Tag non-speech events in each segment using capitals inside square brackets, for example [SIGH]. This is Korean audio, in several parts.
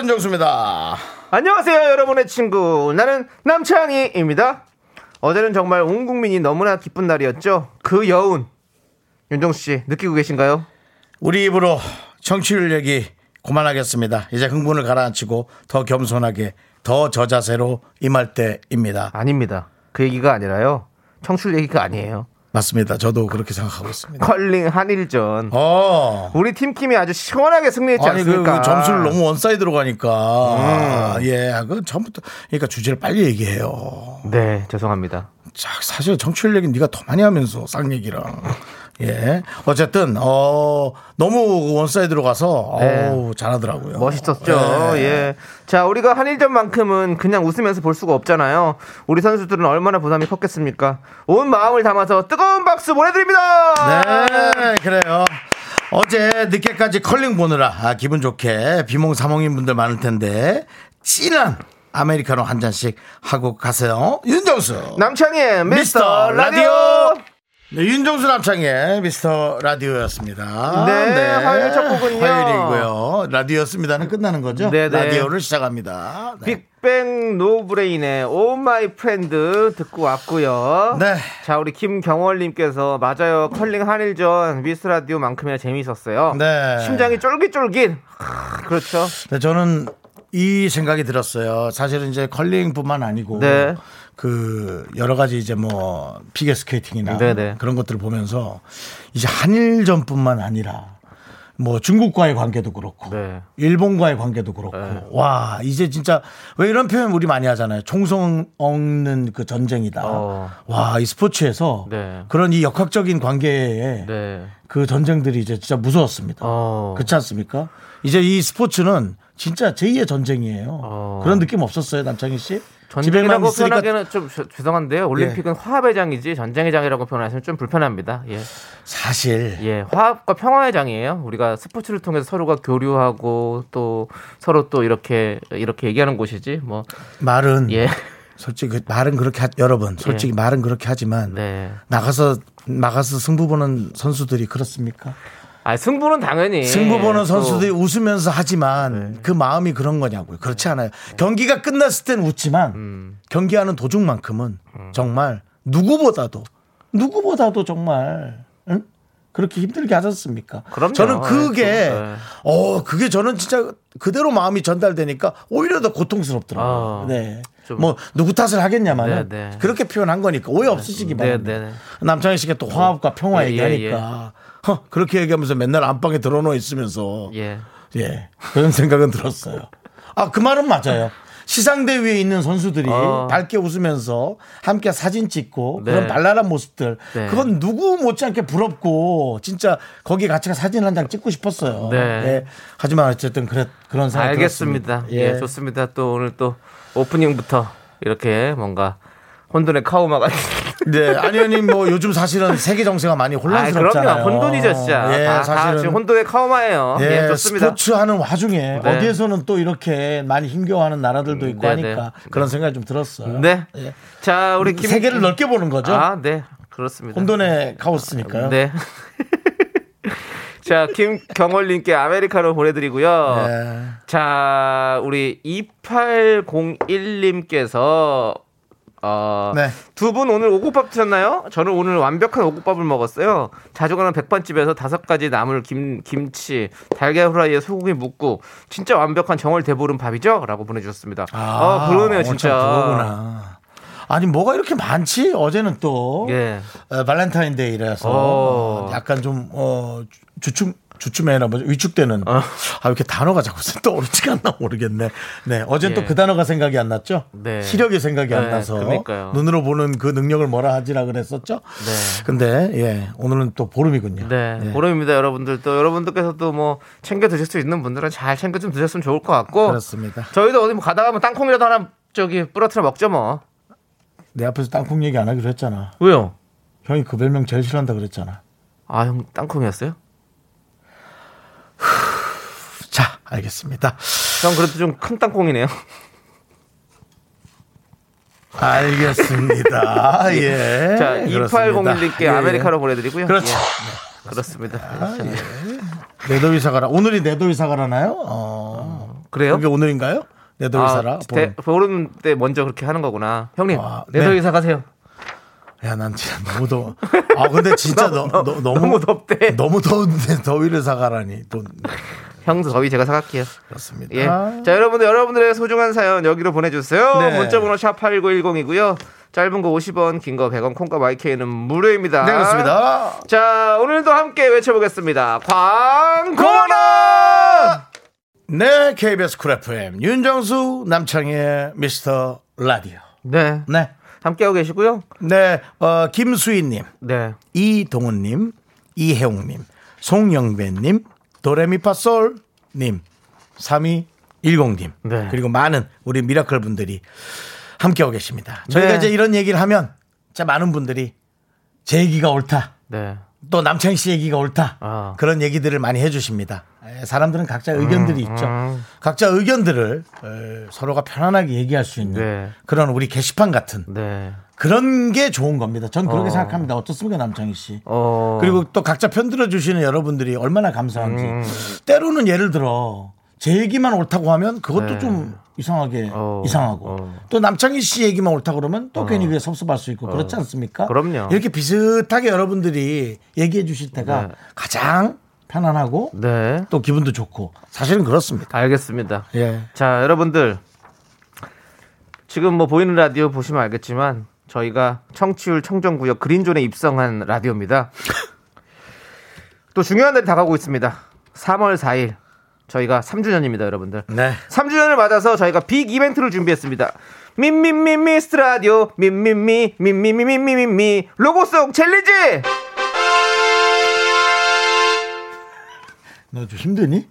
윤정수입니다. 안녕하세요, 여러분의 친구. 나는 남창희입니다. 어제는 정말 온 국민이 너무나 기쁜 날이었죠. 그 여운. 윤정수 씨, 느끼고 계신가요? 우리 입으로 청취율 얘기 그만하겠습니다. 이제 흥분을 가라앉히고 더 겸손하게 더 저자세로 임할 때입니다. 아닙니다. 그 얘기가 아니라요. 청취율 얘기가 아니에요. 맞습니다. 저도 그렇게 생각하고 있습니다. 컬링 한일전. 어. 우리 팀킴이 아주 시원하게 승리했지 아니 그, 않습니까? 그 점수를 너무 one side로 가니까 예, 그 처음부터 그러니까 주제를 빨리 얘기해요. 네, 죄송합니다. 자, 사실 청취율 얘기는 네가 더 많이 하면서 쌍 얘기랑 예, 어쨌든 어 너무 one side로 가서 네. 어우 잘하더라고요. 멋있었죠. 예. 예. 자, 우리가 한일전만큼은 그냥 웃으면서 볼 수가 없잖아요. 우리 선수들은 얼마나 부담이 컸겠습니까? 온 마음을 담아서 뜨거운 박수 보내드립니다. 네, 그래요. 어제 늦게까지 컬링 보느라 아, 기분 좋게 비몽사몽인 분들 많을 텐데 진한 아메리카노 한 잔씩 하고 가세요. 윤정수. 남창희의 미스터 미스터 라디오. 네, 윤정수 남창희의 미스터 라디오였습니다. 네, 화요일 첫 곡은요. 화요일이고요. 라디오였습니다는 끝나는 거죠? 네, 네. 라디오를 시작합니다. 네. 빅뱅 노브레인의 Oh My Friend 듣고 왔고요. 네. 자, 우리 김경월님께서 맞아요. 컬링 한일전 미스터 라디오만큼이나 재미있었어요. 네. 심장이 쫄깃쫄깃. 하, 그렇죠. 네, 저는 이 생각이 들었어요. 사실은 이제 컬링뿐만 아니고 네. 그 여러 가지 이제 뭐 피겨 스케이팅이나 네네. 그런 것들을 보면서 이제 한일전뿐만 아니라 뭐 중국과의 관계도 그렇고 네. 일본과의 관계도 그렇고 네. 와 이제 진짜 왜 이런 표현 우리 많이 하잖아요. 총성 엉는 그 전쟁이다. 어. 와이 스포츠에서 네. 그런 이 역학적인 관계에 네. 그 전쟁들이 이제 진짜 무서웠습니다. 어. 그렇지 않습니까? 이제 이 스포츠는 진짜 제2의 전쟁이에요. 어. 그런 느낌 없었어요, 남창희 씨? 전쟁이라고 표현하기는 좀 죄- 죄송한데요. 올림픽은 화합의 장이지 전쟁의 장이라고 표현하시면 좀 불편합니다. 예. 사실 예, 화합과 평화의 장이에요. 우리가 스포츠를 통해서 서로가 교류하고 또 서로 또 이렇게 이렇게 얘기하는 곳이지. 뭐 말은 예. 솔직히 그 말은 그렇게 하, 여러분 솔직히 말은 그렇게 하지만 네. 나가서 나가서 승부 보는 선수들이 그렇습니까? 아, 승부는 당연히 승부 보는 또 선수들이 웃으면서 하지만 네. 그 마음이 그런 거냐고요. 그렇지 않아요. 경기가 끝났을 땐 웃지만 음. 경기하는 도중만큼은 정말 누구보다도 누구보다도 정말 응? 그렇게 힘들게 하셨습니까? 그럼요. 저는 그게 네. 어 그게 저는 진짜 그대로 마음이 전달되니까 오히려 더 고통스럽더라고요. 아, 네. 좀- 뭐 누구 탓을 하겠냐마는 네, 네. 그렇게 표현한 거니까 오해 없으시기 네, 바랍니다. 네, 네. 남창희 씨가 또 화합과 평화 예, 예, 얘기하니까 허, 그렇게 얘기하면서 맨날 안방에 들어놓아 있으면서 예. 예. 그런 생각은 들었어요. 아, 그 말은 맞아요. 시상대 위에 있는 선수들이 어. 밝게 웃으면서 함께 사진 찍고 네. 그런 발랄한 모습들. 네. 그건 누구 못지않게 부럽고 진짜 거기 같이 가 사진 한 장 찍고 싶었어요. 네. 예. 하지만 어쨌든 그래, 그런 생각이 알겠습니다. 들었습니다. 예. 좋습니다. 또 오늘 또 오프닝부터 이렇게 뭔가 혼돈의 카우마가 [LAUGHS] 네. 아니, 아니, 뭐 요즘 사실은 세계 정세가 많이 아, 혼란스럽잖아요. 그럼요. 혼돈이죠, 진짜. 예, 다, 다 사실은. 지금 혼돈의 카우마예요. 예, 예, 좋습니다. 스포츠 하는 와중에 네. 어디에서는 또 이렇게 많이 힘겨워하는 나라들도 있고 네, 하니까 네. 그런 생각이 좀 들었어요. 네. 예. 자, 우리 김 세계를 넓게 보는 거죠. 아, 네. 그렇습니다. 혼돈의 카오스니까요. 네. [LAUGHS] 자, 김경월님께 아메리카노 보내드리고요. 네. 자, 우리 2801님께서 어, 네. 두 분 오늘 오곡밥 드셨나요? 저는 오늘 완벽한 오곡밥을 먹었어요. 자주 가는 백반집에서 다섯 가지 나물, 김, 김치, 달걀 후라이에 소고기 묵고 진짜 완벽한 정월 대보름 밥이죠? 라고 보내주셨습니다. 아, 그러네요, 어, 진짜. 참 그거구나. 아니 뭐가 이렇게 많지? 어제는 또 예. 어, 발렌타인데이라서 어. 약간 좀 어, 주춤 주춤해나 뭐죠 위축되는 어. 아 이렇게 단어가 자꾸 떠오르지가 않나 모르겠네. 네 어젠 예. 또그 단어가 생각이 안 났죠. 네. 시력이 생각이 안 네, 나서 그러니까요. 눈으로 보는 그 능력을 뭐라 하지라 그랬었죠. 네. 근데 예 오늘은 또 보름이군요. 네, 예. 보름입니다, 여러분들. 또 여러분들께서 도 뭐 챙겨 드실 수 있는 분들은 잘 챙겨 좀 드셨으면 좋을 것 같고. 그렇습니다. 저희도 어디 뭐 가다가 하면 땅콩이라도 하나 저기 부러뜨려 먹죠 뭐. 내 앞에서 땅콩 얘기 안 하기로 했잖아. 왜요? 형이 그 별명 제일 싫어한다 그랬잖아. 아, 형 땅콩이었어요? 자 알겠습니다. 형 그래도 좀 큰 땅콩이네요. 알겠습니다. [LAUGHS] 예. 자, 그렇습니다. 2801님께 예. 아메리카노 보내드리고요. 그렇죠. 예, 그렇습니다. 내도이 사가라. 오늘이 내도이 사가라나요? 어. 그래요? 그게 오늘인가요? 사라. 아, 대, 보름 때 먼저 그렇게 하는 거구나. 형님, 아, 내도 네. 이사 가세요. 야, 난 진짜 너무 더워. 아, 근데 진짜 [LAUGHS] 너, 너, 너무, 너무 덥대. 너무 더운데 더위를 사가라니. 돈. 형도 더위 제가 사갈게요. 그렇습니다. 예. 자, 여러분들, 여러분들의 소중한 사연 여기로 보내주세요. 네. 문자번호 샵8910이고요. 짧은 거 50원, 긴 거 100원, 콩과 마이케이는 무료입니다. 네, 그렇습니다. 자, 오늘도 함께 외쳐보겠습니다. 광고나! 네, KBS Cool FM. 윤정수, 남창희의 미스터 라디오. 네. 네. 함께하고 계시고요. 네, 어, 김수희님, 네. 이동훈님, 이혜웅님, 송영배님, 도레미파솔님, 3210님, 네. 그리고 많은 우리 미라클 분들이 함께하고 계십니다. 저희가 네. 이제 이런 얘기를 하면 진짜 많은 분들이 제 얘기가 옳다. 네. 또 남창희 씨 얘기가 옳다. 아. 그런 얘기들을 많이 해주십니다. 에, 사람들은 각자 의견들이 있죠. 음. 각자 의견들을 에, 서로가 편안하게 얘기할 수 있는 네. 그런 우리 게시판 같은 네. 그런 게 좋은 겁니다. 전 그렇게 어. 생각합니다. 어떻습니까, 남창희 씨? 어. 그리고 또 각자 편들어 주시는 여러분들이 얼마나 감사한지. 음. 때로는 예를 들어 제 얘기만 옳다고 하면 그것도 네. 좀 이상하게 어. 이상하고 어. 또 남창희 씨 얘기만 옳다 그러면 또 괜히 그게 섭섭할 수 있고 그렇지 않습니까? 그럼요. 이렇게 비슷하게 여러분들이 얘기해 주실 때가 네. 가장 편안하고 네. 또 기분도 좋고 사실은 그렇습니다. 알겠습니다. 예. 자, 여러분들. 지금 뭐 보이는 라디오 보시면 알겠지만 저희가 청취율 청정구역 그린존에 입성한 라디오입니다. [LAUGHS] 또 중요한 날이 다가오고 있습니다. 3월 4일. 저희가 3주년입니다, 여러분들. 네. 3주년을 맞아서 저희가 big 이벤트를 준비했습니다. 민민미 미스터 라디오 민민미 민미미미미미 로고송 challenge 너 좀 힘드니?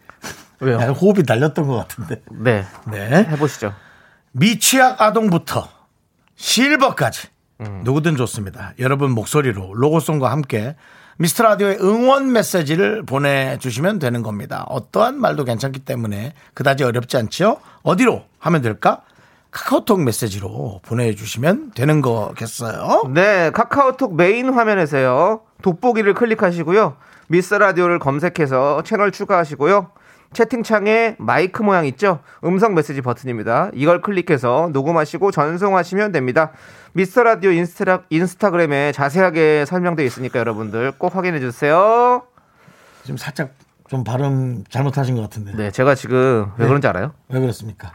왜요? 야, 호흡이 날렸던 것 같은데. 네 네. 해보시죠. 미취학 아동부터 실버까지 음. 누구든 좋습니다. 여러분 목소리로 로고송과 함께 미스터 라디오의 응원 메시지를 보내주시면 되는 겁니다. 어떠한 말도 괜찮기 때문에 그다지 어렵지 않지요? 어디로 하면 될까? 카카오톡 메시지로 보내주시면 되는 거겠어요. 네, 카카오톡 메인 화면에서요. 돋보기를 클릭하시고요. 미스터 라디오를 검색해서 채널 추가하시고요. 채팅창에 마이크 모양 있죠? 음성 메시지 버튼입니다. 이걸 클릭해서 녹음하시고 전송하시면 됩니다. 미스터 라디오 인스타, 인스타그램에 자세하게 설명되어 있으니까 여러분들 꼭 확인해 주세요. 지금 살짝 좀 발음 잘못하신 것 같은데. 네, 제가 지금 왜 네. 그런지 알아요? 왜 그렇습니까?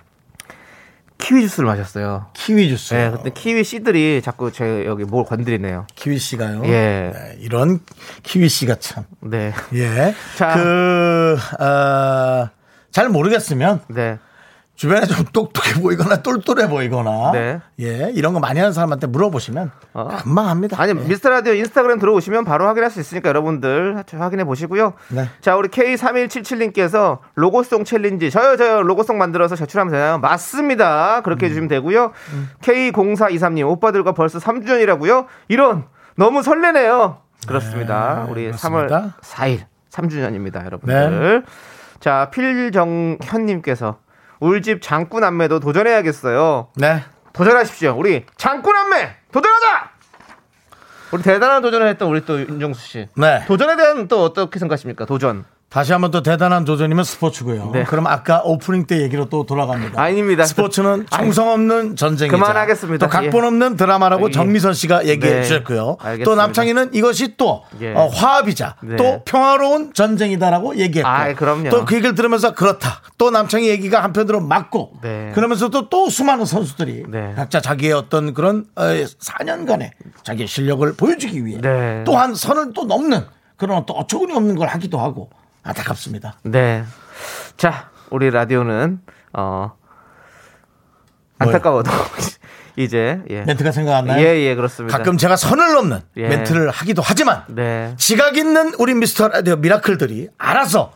키위 주스를 마셨어요. 키위 주스. 네, 근데 키위 씨들이 자꾸 제 여기 뭘 건드리네요. 키위 씨가요. 예. 네, 이런 키위 씨가 참. 네. 예. [LAUGHS] 자. 그, 어, 잘 모르겠으면 네. 주변에 좀 똑똑해 보이거나 똘똘해 보이거나 네. 예 이런 거 많이 하는 사람한테 물어보시면 어. 금방 합니다. 아니 예. 미스터 라디오 인스타그램 들어오시면 바로 확인할 수 있으니까 여러분들 확인해 보시고요. 네. 자 우리 K3177님께서 로고송 챌린지 저요 저요 로고송 만들어서 제출하면 되나요? 맞습니다. 음. 그렇게 해주시면 되고요. K0423님 오빠들과 벌써 3주년이라고요? 이런 너무 설레네요. 그렇습니다. 네, 우리 그렇습니다. 3월 4일 3주년입니다, 여러분들. 자 필정현님께서 울집 장꾸남매도 도전해야겠어요. 네. 도전하십시오. 우리 장꾸남매 도전하자. 우리 대단한 도전을 했던 우리 또 윤정수 씨. 네. 도전에 대한 또 어떻게 생각하십니까? 도전. 다시 한번 또 대단한 도전이면 스포츠고요. 네. 그럼 아까 오프닝 때 얘기로 또 돌아갑니다. 아닙니다. 스포츠는 총성 없는 전쟁이죠. 그만하겠습니다. 또 각본 없는 드라마라고 예. 정미선 씨가 얘기해 네. 주셨고요. 알겠습니다. 또 남창희는 이것이 또 예. 어, 화합이자 네. 또 평화로운 전쟁이다라고 얘기했고 아이, 그럼요. 또 그 얘기를 들으면서 그렇다. 또 남창희 얘기가 한편으로 맞고 네. 그러면서도 또 수많은 선수들이 네. 각자 자기의 어떤 그런 어, 4년간의 자기의 실력을 보여주기 위해 네. 또한 선을 또 넘는 그런 또 어처구니 없는 걸 하기도 하고 안타깝습니다. 네. 자, 우리 라디오는 어 안타까워도 [LAUGHS] 이제 예. 멘트가 생각 안 나요? 예, 예, 그렇습니다. 가끔 제가 선을 넘는 예. 멘트를 하기도 하지만 네. 지각 있는 우리 미스터 라디오 미라클들이 알아서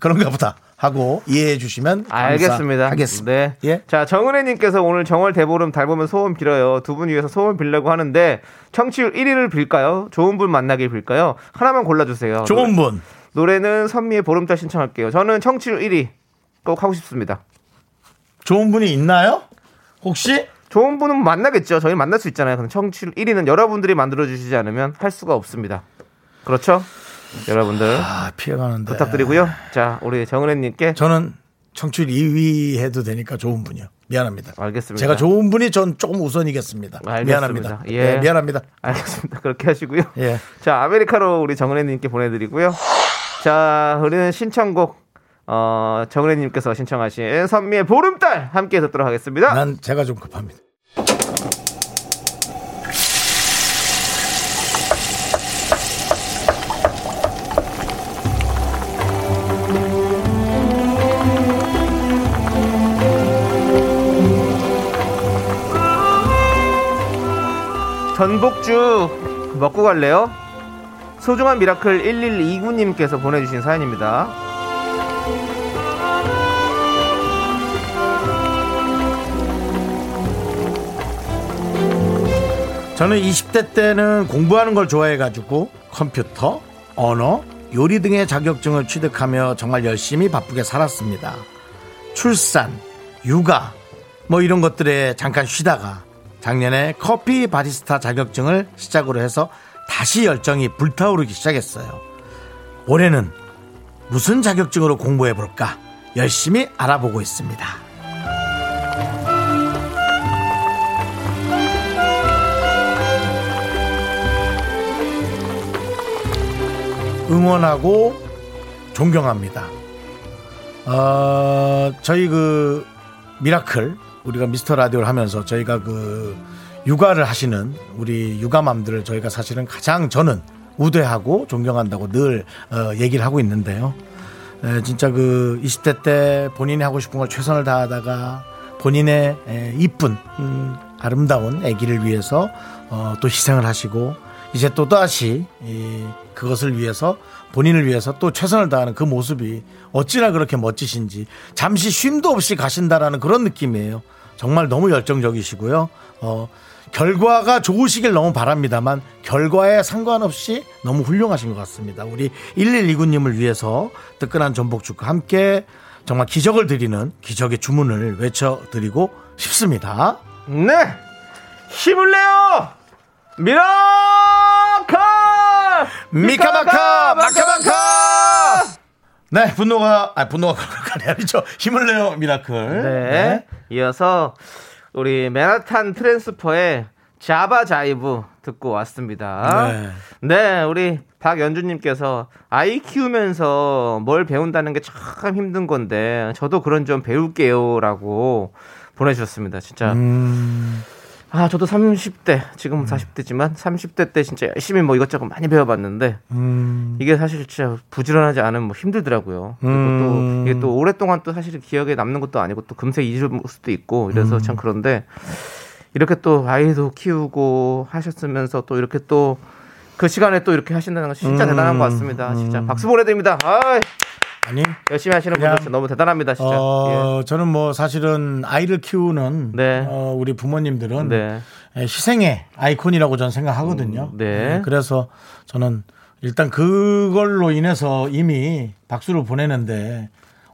그런가 보다 하고 이해해 주시면 알겠습니다. 하겠습니다. 네. 예. 자, 정은혜 님께서 오늘 정월 대보름 닮으면 소원 빌어요. 두 분 위해서 소원 빌려고 하는데 청취율 1위를 빌까요? 좋은 분 만나길 빌까요? 하나만 골라 주세요. 좋은 분. 노래는 선미의 보름달 신청할게요. 저는 청취율 1위 꼭 하고 싶습니다. 좋은 분이 있나요? 혹시 좋은 분은 만나겠죠. 저희 만날 수 있잖아요. 근데 청취율 1위는 여러분들이 만들어 주시지 않으면 할 수가 없습니다. 그렇죠? 여러분들 아 피해가는데 부탁드리고요. 자, 우리 정은혜님께 저는 청취율 2위 해도 되니까 좋은 분이요. 미안합니다. 알겠습니다. 제가 좋은 분이 전 조금 우선이겠습니다. 알겠습니다. 미안합니다. 예. 네, 미안합니다. 알겠습니다. 그렇게 하시고요. 예. 자, 아메리카노 우리 정은혜님께 보내드리고요. 자, 우리는 신청곡, 어, 정은혜님께서 신청하신 선미의 보름달 함께 듣도록 하겠습니다. 난 제가 좀 급합니다. 전복죽 먹고 갈래요? 소중한 미라클 1129님께서 보내주신 사연입니다. 저는 20대 때는 공부하는 걸 좋아해가지고 컴퓨터, 언어, 요리 등의 자격증을 취득하며 정말 열심히 바쁘게 살았습니다. 출산, 육아, 뭐 이런 것들에 잠깐 쉬다가 작년에 커피 바리스타 자격증을 시작으로 해서 다시 열정이 불타오르기 시작했어요. 올해는 무슨 자격증으로 공부해 볼까 열심히 알아보고 있습니다. 응원하고 존경합니다. 어, 저희 그 미라클 우리가 미스터 라디오를 하면서 저희가 그 육아를 하시는 우리 육아맘들을 저희가 사실은 가장 저는 우대하고 존경한다고 늘 어, 얘기를 하고 있는데요. 에, 진짜 그 20대 때 본인이 하고 싶은 걸 최선을 다하다가 본인의 에, 이쁜 음, 아름다운 아기를 위해서 어, 또 희생을 하시고 이제 또 다시 이, 그것을 위해서 본인을 위해서 또 최선을 다하는 그 모습이 어찌나 그렇게 멋지신지 잠시 쉼도 없이 가신다라는 그런 느낌이에요. 정말 너무 열정적이시고요. 어, 결과가 좋으시길 너무 바랍니다만 결과에 상관없이 너무 훌륭하신 것 같습니다. 우리 1129님을 위해서 뜨끈한 전복죽과 함께 정말 기적을 드리는 기적의 주문을 외쳐드리고 싶습니다. 네! 힘을 내요! 미라클! 미카마카 마카마카 네 분노가 아 분노가 [LAUGHS] 그렇게 아니죠 힘을 내요 미라클 네. 이어서 우리 맨하탄 트랜스퍼의 자바 자이브 듣고 왔습니다. 네. 네, 우리 박연주님께서 아이 키우면서 뭘 배운다는 게 참 힘든 건데 저도 그런 좀 배울게요라고 보내주셨습니다. 진짜 음, 아 저도 30대 지금 40대지만 30대 때 진짜 열심히 뭐 이것저것 많이 배워봤는데 음, 이게 사실 진짜 부지런하지 않으면 뭐 힘들더라고요. 그리고 음. 또 이게 또 오랫동안 또 사실 기억에 남는 것도 아니고 또 금세 잊을 수도 있고 이래서 참 그런데 이렇게 또 아이도 키우고 하셨으면서 또 이렇게 또 그 시간에 또 이렇게 하신다는 건 진짜 음. 대단한 것 같습니다. 진짜 박수 보내드립니다. 아 아니 열심히 하시는 분들 너무 대단합니다. 진짜. 예. 어 저는 뭐 사실은 아이를 키우는 네. 어, 우리 부모님들은 네. 에, 희생의 아이콘이라고 저는 생각하거든요. 음, 네. 그래서 저는 일단 그걸로 인해서 이미 박수를 보내는데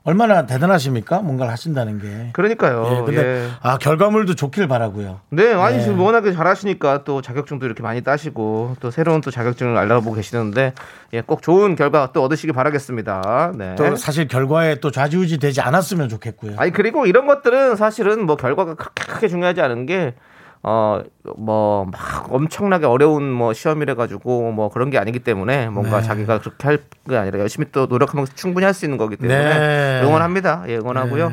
얼마나 대단하십니까? 뭔가를 하신다는 게. 그러니까요. 예, 근데 예. 아 결과물도 좋길 바라고요. 네, 아니 네. 지금 워낙에 잘하시니까 또 자격증도 이렇게 많이 따시고 또 새로운 또 자격증을 알아보고 계시는데 예, 꼭 좋은 결과 또 얻으시기 바라겠습니다. 네. 또 사실 결과에 또 좌지우지 되지 않았으면 좋겠고요. 아니 그리고 이런 것들은 사실은 뭐 결과가 그렇게 크게 중요하지 않은 게 어 뭐 막 엄청나게 어려운 뭐 시험이래 가지고 뭐 그런 게 아니기 때문에 뭔가 네. 자기가 그렇게 할 게 아니라 열심히 또 노력하면 충분히 할 수 있는 거기 때문에 네. 응원합니다. 예, 응원하고요.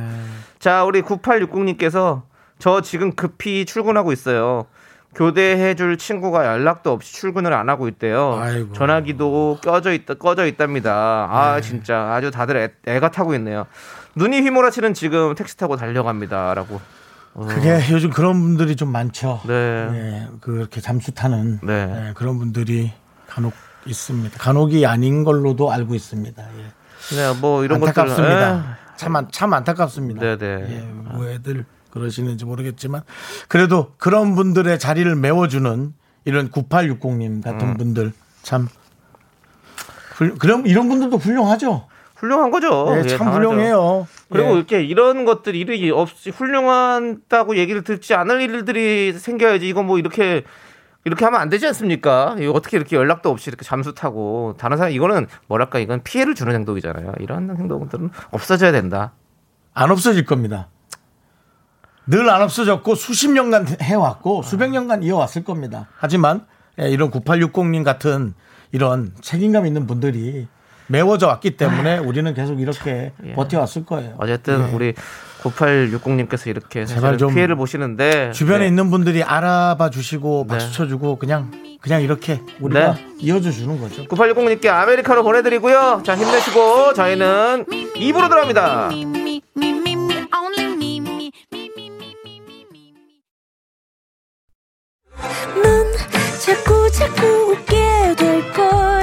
자, 우리 9860님께서 저 지금 급히 출근하고 있어요. 교대해줄 친구가 연락도 없이 출근을 안 하고 있대요. 아이고. 전화기도 꺼져 있다 꺼져 있답니다. 아 진짜 아주 다들 애, 애가 타고 있네요. 눈이 휘몰아치는 지금 택시 타고 달려갑니다라고. 그게 요즘 그런 분들이 좀 많죠. 네. 예, 그렇게 잠수 타는 네. 예, 그런 분들이 간혹 있습니다. 간혹이 아닌 걸로도 알고 있습니다. 예. 네, 뭐 이런 것들 안타깝습니다. 참, 안- 참 안타깝습니다. 네 네. 예, 왜들 그러시는지 모르겠지만 그래도 그런 분들의 자리를 메워주는 이런 9860님 같은 음. 분들 참 훌, 그럼 이런 분들도 훌륭하죠. 훌륭한 거죠. 예, 예, 참 당하죠. 훌륭해요. 그리고 예. 이렇게 이런 것들 일이 없이 훌륭하다고 얘기를 듣지 않을 일들이 생겨야지 이거 뭐 이렇게 이렇게 하면 안 되지 않습니까? 어떻게 이렇게 연락도 없이 이렇게 잠수 타고 다른 사람 이거는 뭐랄까 이건 피해를 주는 행동이잖아요. 이런 행동들은 없어져야 된다. 안 없어질 겁니다. 늘 안 없어졌고 수십 년간 해왔고 수백 년간 이어왔을 겁니다. 하지만 예, 이런 9860님 같은 이런 책임감 있는 분들이 메워져 왔기 때문에 우리는 계속 이렇게 예. 버텨왔을 거예요. 어쨌든 예. 우리 9860님께서 이렇게 제발 좀 피해를 보시는데 주변에 네. 있는 분들이 알아봐 주시고 박수 네. 쳐주고 그냥 그냥 이렇게 우리가 네. 이어져 주는 거죠. 9860님께 아메리카노 보내드리고요. 자 힘내시고 저희는 입으로 들어갑니다. 자꾸 자꾸 웃게 될 거야.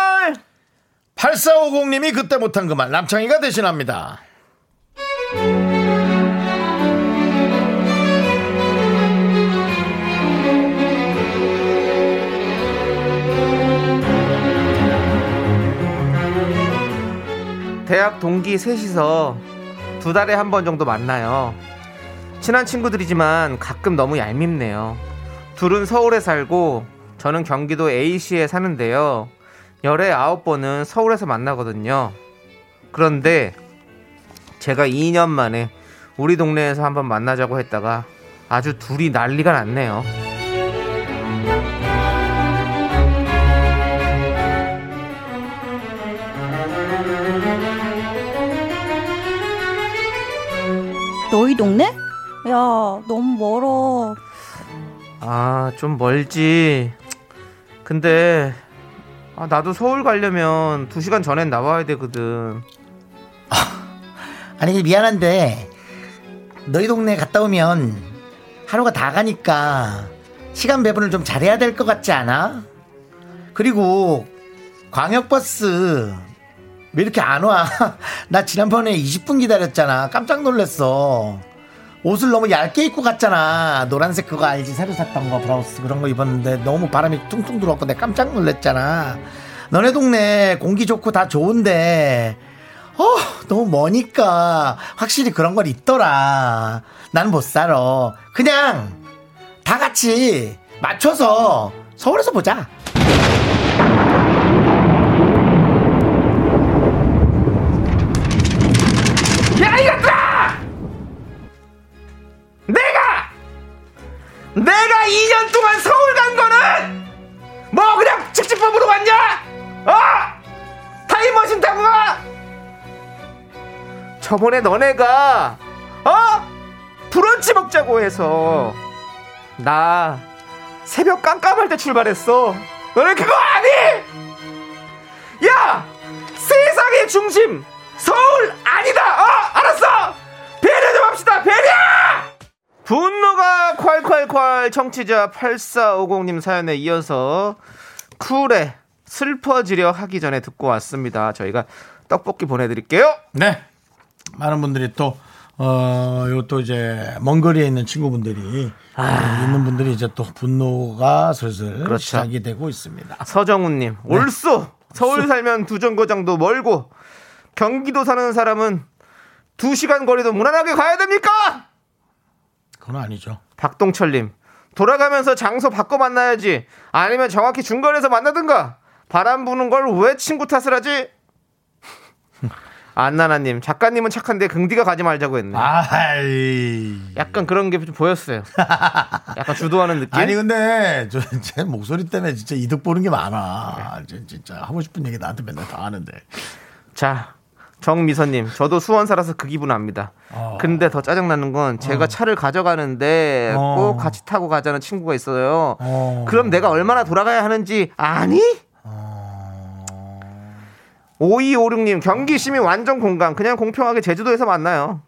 8450님이 그때 못한 그 말 남창희가 대신합니다. 대학 동기 셋이서 두 달에 한 번 정도 만나요. 친한 친구들이지만 가끔 너무 얄밉네요. 둘은 서울에 살고 저는 경기도 A시에 사는데요. 열에 아홉 번은 서울에서 만나거든요. 그런데 제가 2년 만에 우리 동네에서 한번 만나자고 했다가 아주 둘이 난리가 났네요. 너희 동네? 야, 너무 멀어. 아, 좀 멀지. 근데 아, 나도 서울 가려면 2시간 전엔 나와야 되거든. 아니 미안한데 너희 동네 갔다 오면 하루가 다 가니까 시간 배분을 좀 잘해야 될 것 같지 않아? 그리고 광역버스 왜 이렇게 안 와? [LAUGHS] 나 지난번에 20분 기다렸잖아. 깜짝 놀랐어. 옷을 너무 얇게 입고 갔잖아. 노란색 그거 알지? 새로 샀던 거 브라우스 그런 거 입었는데 너무 바람이 퉁퉁 들어왔고 내가 깜짝 놀랐잖아. 너네 동네 공기 좋고 다 좋은데 어, 너무 머니까 확실히 그런 건 있더라. 나는 못 살아. 그냥 다 같이 맞춰서 서울에서 보자. 년 동안 서울 간 거는 뭐 그냥 직진법으로 갔냐? 어? 타임머신 타고 가? 저번에 너네가 어? 브런치 먹자고 해서 나 새벽 깜깜할 때 출발했어. 너네 그거 아니? 야! 세상의 중심 서울 아니다. 어? 알았어. 배려 좀 합시다. 배려! 분노가 콸콸콸 청취자 8450님 사연에 이어서 쿨에 슬퍼지려 하기 전에 듣고 왔습니다. 저희가 떡볶이 보내드릴게요. 네. 많은 분들이 또, 어, 요또 이제, 먼 거리에 있는 친구분들이, 네, 있는 분들이 이제 또 분노가 슬슬 아. 그렇죠. 시작이 되고 있습니다. 서정훈님 올쏘 서울 살면 두 정거장도 멀고 경기도 사는 사람은 두 시간 거리도 무난하게 가야 됩니까? 그건 아니죠. 박동철님 돌아가면서 장소 바꿔 만나야지 아니면 정확히 중간에서 만나든가 바람 부는 걸 왜 친구 탓을 하지? [LAUGHS] 안나나님 작가님은 착한데 긍디가 가지 말자고 했네 아이. 약간 그런 게 좀 보였어요 약간 주도하는 느낌 아니 근데 저 제 목소리 때문에 진짜 이득 보는 게 많아. 진- 진짜 하고 싶은 얘기 나한테 맨날 다 하는데. 자 정미선님 저도 수원 살아서 그 기분 압니다 어. 근데 더 짜증나는 건 제가 차를 가져가는데 어. 꼭 같이 타고 가자는 친구가 있어요 어. 그럼 내가 얼마나 돌아가야 하는지 아니? 어. 5256님 경기 시민 완전 공감 그냥 공평하게 제주도에서 만나요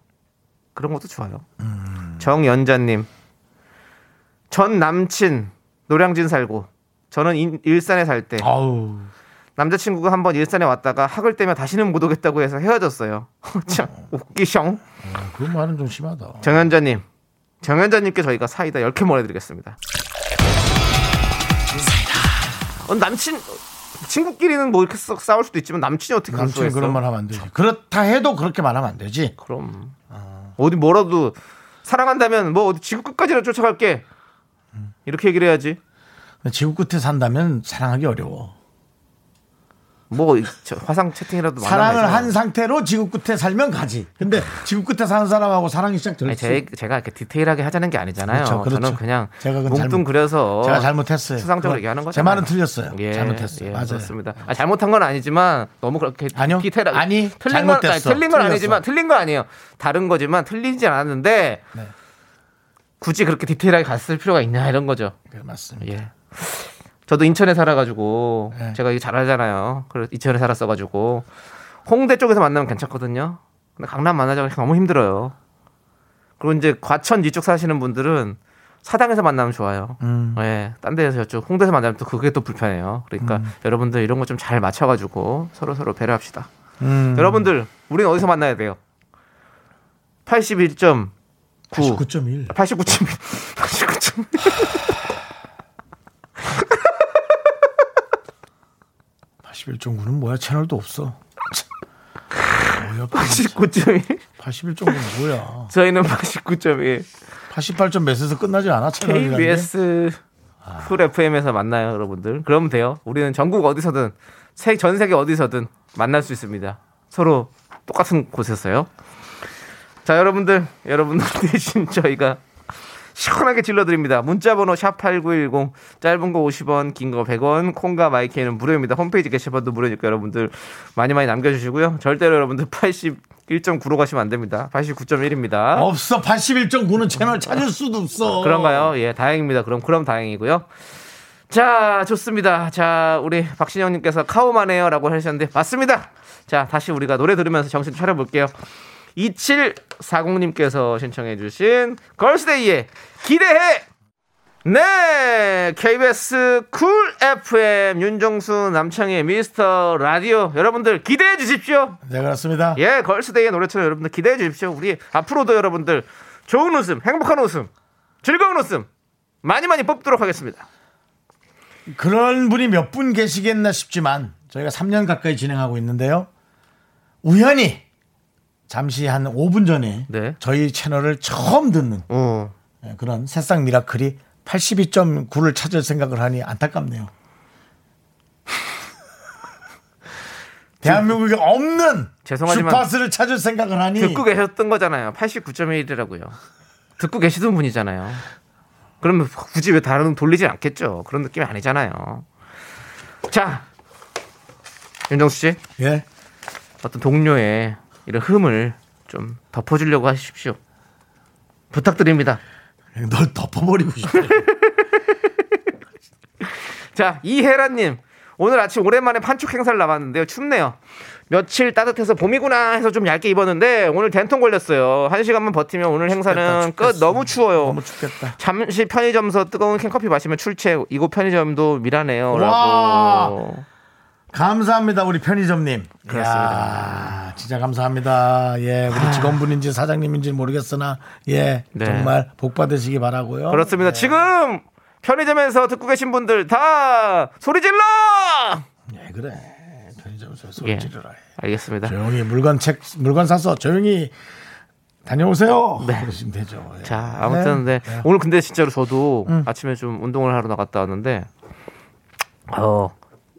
그런 것도 좋아요 음. 정연자님 전 남친 노량진 살고 저는 인- 일산에 살 때 아우. 남자친구가 한번 일산에 왔다가 학을 떼며 다시는 못 오겠다고 해서 헤어졌어요. [LAUGHS] 참 웃기셩 어, 그 말은 좀 심하다. 정연자님 정연자님께 저희가 사이다 10개 보내드리겠습니다. 어, 남친 친구끼리는 뭐 이렇게 썩 싸울 수도 있지만 남친이 어떻게 남친 그런 말 하면 안 되지. 그렇다 해도 그렇게 말하면 안 되지. 그럼. 어디 뭐라도 사랑한다면 뭐 어디 지구 끝까지나 쫓아갈게. 이렇게 얘기를 해야지. 지구 끝에 산다면 사랑하기 어려워. 뭐 화상 채팅이라도 사랑을 한 상태로 지구 끝에 살면 가지. 근데 지구 끝에 사는 사람하고 사랑이 시작될 아니, 수 제, 제가 이렇게 디테일하게 하자는 게 아니잖아요. 그렇죠, 그렇죠. 저는 그냥 제가 그건 뭉뚱 잘못- 그려서 제가 잘못했어요. 추상적으로 얘기하는 거죠. 제 말은 틀렸어요. 예, 잘못했어요. 예, 맞아요. 그렇습니다. 아, 잘못한 건 아니지만 너무 그렇게 아니요. 디테일하게 아니, 틀린 건 아니, 잘못됐어. 틀린 건. 아니지만 틀린 건 아니에요. 다른 거지만 틀리지 않았는데 네. 굳이 그렇게 디테일하게 갔을 필요가 있냐 이런 거죠. 네, 맞습니다. 예. 저도 인천에 살아가지고 네. 제가 이거 잘 알잖아요. 그래서 인천에 살았어가지고 홍대 쪽에서 만나면 괜찮거든요. 근데 강남 만나자고 너무 힘들어요. 그리고 이제 과천 이쪽 사시는 분들은 사당에서 만나면 좋아요. 음. 예, 딴 데에서 저쪽 홍대에서 만나면 또 그게 또 불편해요. 그러니까 음. 여러분들 이런 거 좀 잘 맞춰가지고 서로 서로 배려합시다. 음. 여러분들 우리는 어디서 만나야 돼요? 81.9 89.1. 89.1 89.1 81.9는 뭐야? 채널도 없어. 뭐야? 89.1 81.9는 뭐야? 저희는 89.1 88점 몇에서 끝나지 않아? 채널이 KBS 쿨 FM에서 만나요, 여러분들. 그러면 돼요. 우리는 전국 어디서든 세, 전 세계 어디서든 만날 수 있습니다. 서로 똑같은 곳에서요. 자, 여러분들, 여러분들 [LAUGHS] 대신 저희가 시원하게 질러드립니다. 문자번호 샵8910 짧은 거 50원 긴 거 100원 콩과 마이크는 무료입니다. 홈페이지 게시판도 무료니까 여러분들 많이 많이 남겨주시고요. 절대로 여러분들 81.9로 가시면 안 됩니다. 89.1입니다. 없어. 81.9는 채널 찾을 수도 없어. 그런가요? 예, 다행입니다. 그럼 그럼 다행이고요. 자, 좋습니다. 자, 우리 박신영님께서 카오마네요라고 하셨는데 맞습니다. 자, 다시 우리가 노래 들으면서 정신 차려볼게요. 2740님께서 신청해 주신 걸스데이의 기대해. 네, KBS 쿨 FM 윤정수 남창희의 미스터 라디오 여러분들 기대해 주십시오. 네, 그렇습니다. 예, 걸스데이의 노래처럼 여러분들 기대해 주십시오. 우리 앞으로도 여러분들 좋은 웃음, 행복한 웃음, 즐거운 웃음 많이 많이 뽑도록 하겠습니다. 그런 분이 몇 분 계시겠나 싶지만 저희가 3년 가까이 진행하고 있는데요. 우연히 잠시 한 5분 전에 네. 저희 채널을 처음 듣는 어. 예, 그런 새싹 미라클이 82.9를 찾을 생각을 하니 안타깝네요. [LAUGHS] 대한민국에 없는 죄송하지만 주파수를 찾을 생각을 하니 듣고 계셨던 거잖아요. 89.1이라고요. 듣고 계시던 분이잖아요. 그러면 굳이 왜 다른 돌리진 않겠죠. 그런 느낌이 아니잖아요. 자, 윤정수 씨, 예. 어떤 동료의 이런 흠을 좀 덮어주려고 하십시오. 부탁드립니다. 널 덮어버리고 싶어. [LAUGHS] 자, 이혜라님. 오늘 아침 오랜만에 판촉 행사를 나왔는데요. 춥네요. 며칠 따뜻해서 봄이구나 해서 좀 얇게 입었는데 오늘 된통 걸렸어요. 한 시간만 버티면 오늘 행사는 춥겠다, 끝. 너무 추워요. 너무 춥겠다. 잠시 편의점서 뜨거운 캔커피 마시면 출첵. 이곳 편의점도 미라네요. 와. 라고. 감사합니다, 우리 편의점님. 그렇습니다. 이야, 진짜 감사합니다. 예, 우리 직원분인지 사장님인지 모르겠으나, 예, 네. 정말 복 받으시기 바라고요. 그렇습니다. 네. 지금 편의점에서 듣고 계신 분들 다 소리 질러! 예, 그래. 편의점에서 소리 예. 해. 알겠습니다. 조용히 물건 책, 물건 사서 조용히 다녀오세요. 네. 그러시면 되죠. 예. 자, 아무튼 네. 네. 오늘 근데 진짜로 저도 음. 아침에 좀 운동을 하러 나갔다 왔는데 어,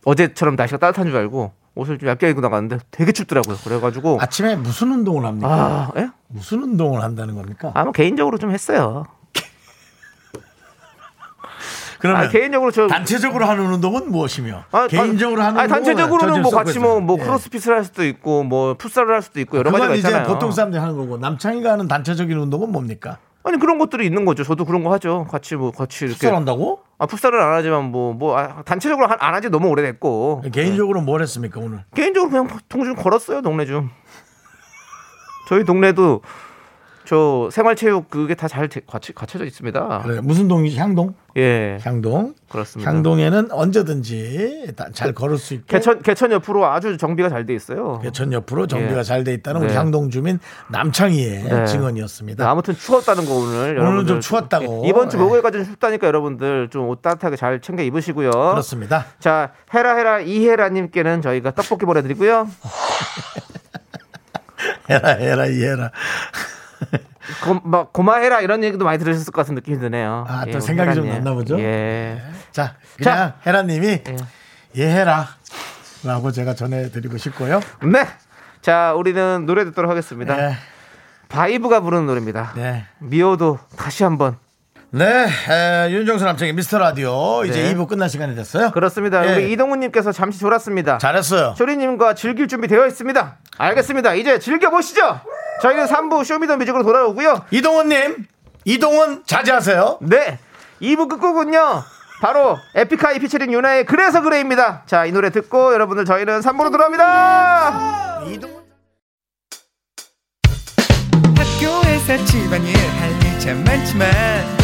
어제처럼 날씨가 따뜻한 줄 알고 옷을 좀 얇게 입고 나갔는데 되게 춥더라고요. 그래가지고 아침에 무슨 운동을 합니까? 아, 예? 무슨 운동을 한다는 겁니까? 아마 개인적으로 좀 했어요. [LAUGHS] 그러면 아, 개인적으로 저 단체적으로 하는 운동은 무엇이며 아, 개인적으로 단- 하는 아니, 운동은 단체적으로는 뭐 같이 섞고 뭐, 뭐. 예. 크로스핏을 할 수도 있고 뭐 풋살을 할 수도 있고 여러 가지가 있잖아요. 보통 사람들이 하는 거고 남창이가 하는 단체적인 운동은 뭡니까? 아니 그런 것들이 있는 거죠. 저도 그런 거 하죠. 같이 뭐 같이 이렇게 풋살한다고? 아 풋살은 안 하지만 뭐뭐 단체적으로 한- 안 한지 너무 오래됐고 개인적으로 뭘 했습니까 오늘? 개인적으로 그냥 통좀 걸었어요 동네 좀. 저희 동네도 저 생활체육 그게 다잘 갖춰, 갖춰져 있습니다. 그래 무슨 동이 향동? 예, 향동. 그렇습니다. 향동에는 언제든지 다- 잘 걸을 수 있게 개천 개천 옆으로 아주 정비가 잘 돼 있어요. 개천 옆으로 정비가 예. 잘돼 있다는 우리 네. 향동 주민 남창희의 네. 증언이었습니다. 네, 아무튼 추웠다는 거 오늘 오늘은 여러분들 좀 추웠다고. 예, 이번 주 예. 목요일까지 는 춥다니까 여러분들 좀 옷 따뜻하게 잘 챙겨 입으시고요. 그렇습니다. 자 헤라 헤라 이헤라 님께는 저희가 떡볶이 보내드리고요. [LAUGHS] 해라 해라 이해라. 고, 막 고마해라 이런 얘기도 많이 들으셨을 것 같은 느낌이 드네요. 아, 또 우리 생각이 좀 헤라님. 났나 보죠? 예. 자 그냥 자. 해라님이 예. 예해라. 라고 제가 전해드리고 싶고요. 네. 자 우리는 노래 듣도록 하겠습니다. 네. 바이브가 부르는 노래입니다. 네. 미워도 다시 한번. 네, 에, 윤정수 남창희의 미스터 라디오 이제 네. 2부 끝날 시간이 됐어요. 그렇습니다. 예. 우리 이동훈님께서 잠시 졸았습니다. 잘했어요. 쇼리님과 즐길 준비 되어 있습니다. 알겠습니다. 이제 즐겨 보시죠. 저희는 3부 쇼미더뮤직으로 돌아오고요. 이동원님, 이동원 자제하세요. 네. 2부 끝곡은요. 바로 에픽하이 피처링 유나의 그래서 그래입니다. 자, 이 노래 듣고 여러분들 저희는 3부로 돌아옵니다. 학교에서 집안일 할일참 많지만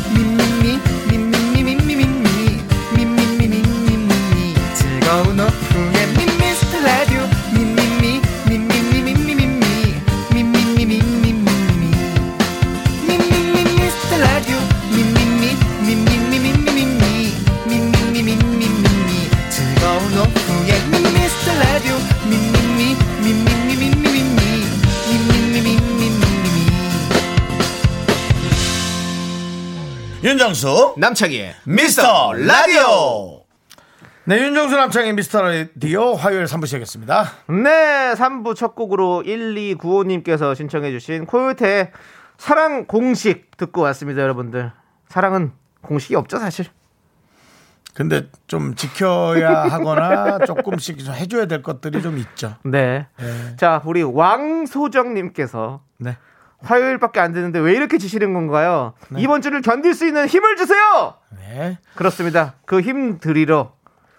윤정수, 남창희의 미스터 라디오. 네, 윤정수 남창의 미스터 라디오 화요일 3부 시작했습니다. 네, 3부 첫 곡으로 1295님께서 신청해주신 코요태의 사랑 공식 듣고 왔습니다, 여러분들. 사랑은 공식이 없죠, 사실. 근데 좀 지켜야 하거나 [LAUGHS] 조금씩 좀 해줘야 될 것들이 좀 있죠. 네. 네. 자, 우리 왕소정님께서 네. 화요일밖에 안 되는데 왜 이렇게 지치는 건가요? 이번 주를 견딜 수 있는 힘을 주세요! 네. 그렇습니다. 그 힘 드리러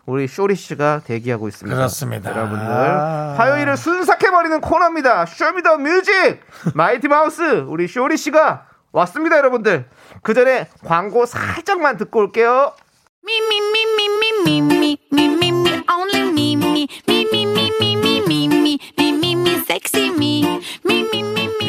우리 쇼리 씨가 대기하고 있습니다. 그렇습니다. 여러분들 아. 화요일을 순삭해 버리는 코너입니다. 쇼미더 뮤직 마이티 마우스 우리 쇼리 씨가 왔습니다, 여러분들. 그 전에 광고 살짝만 듣고 올게요. Me, only me,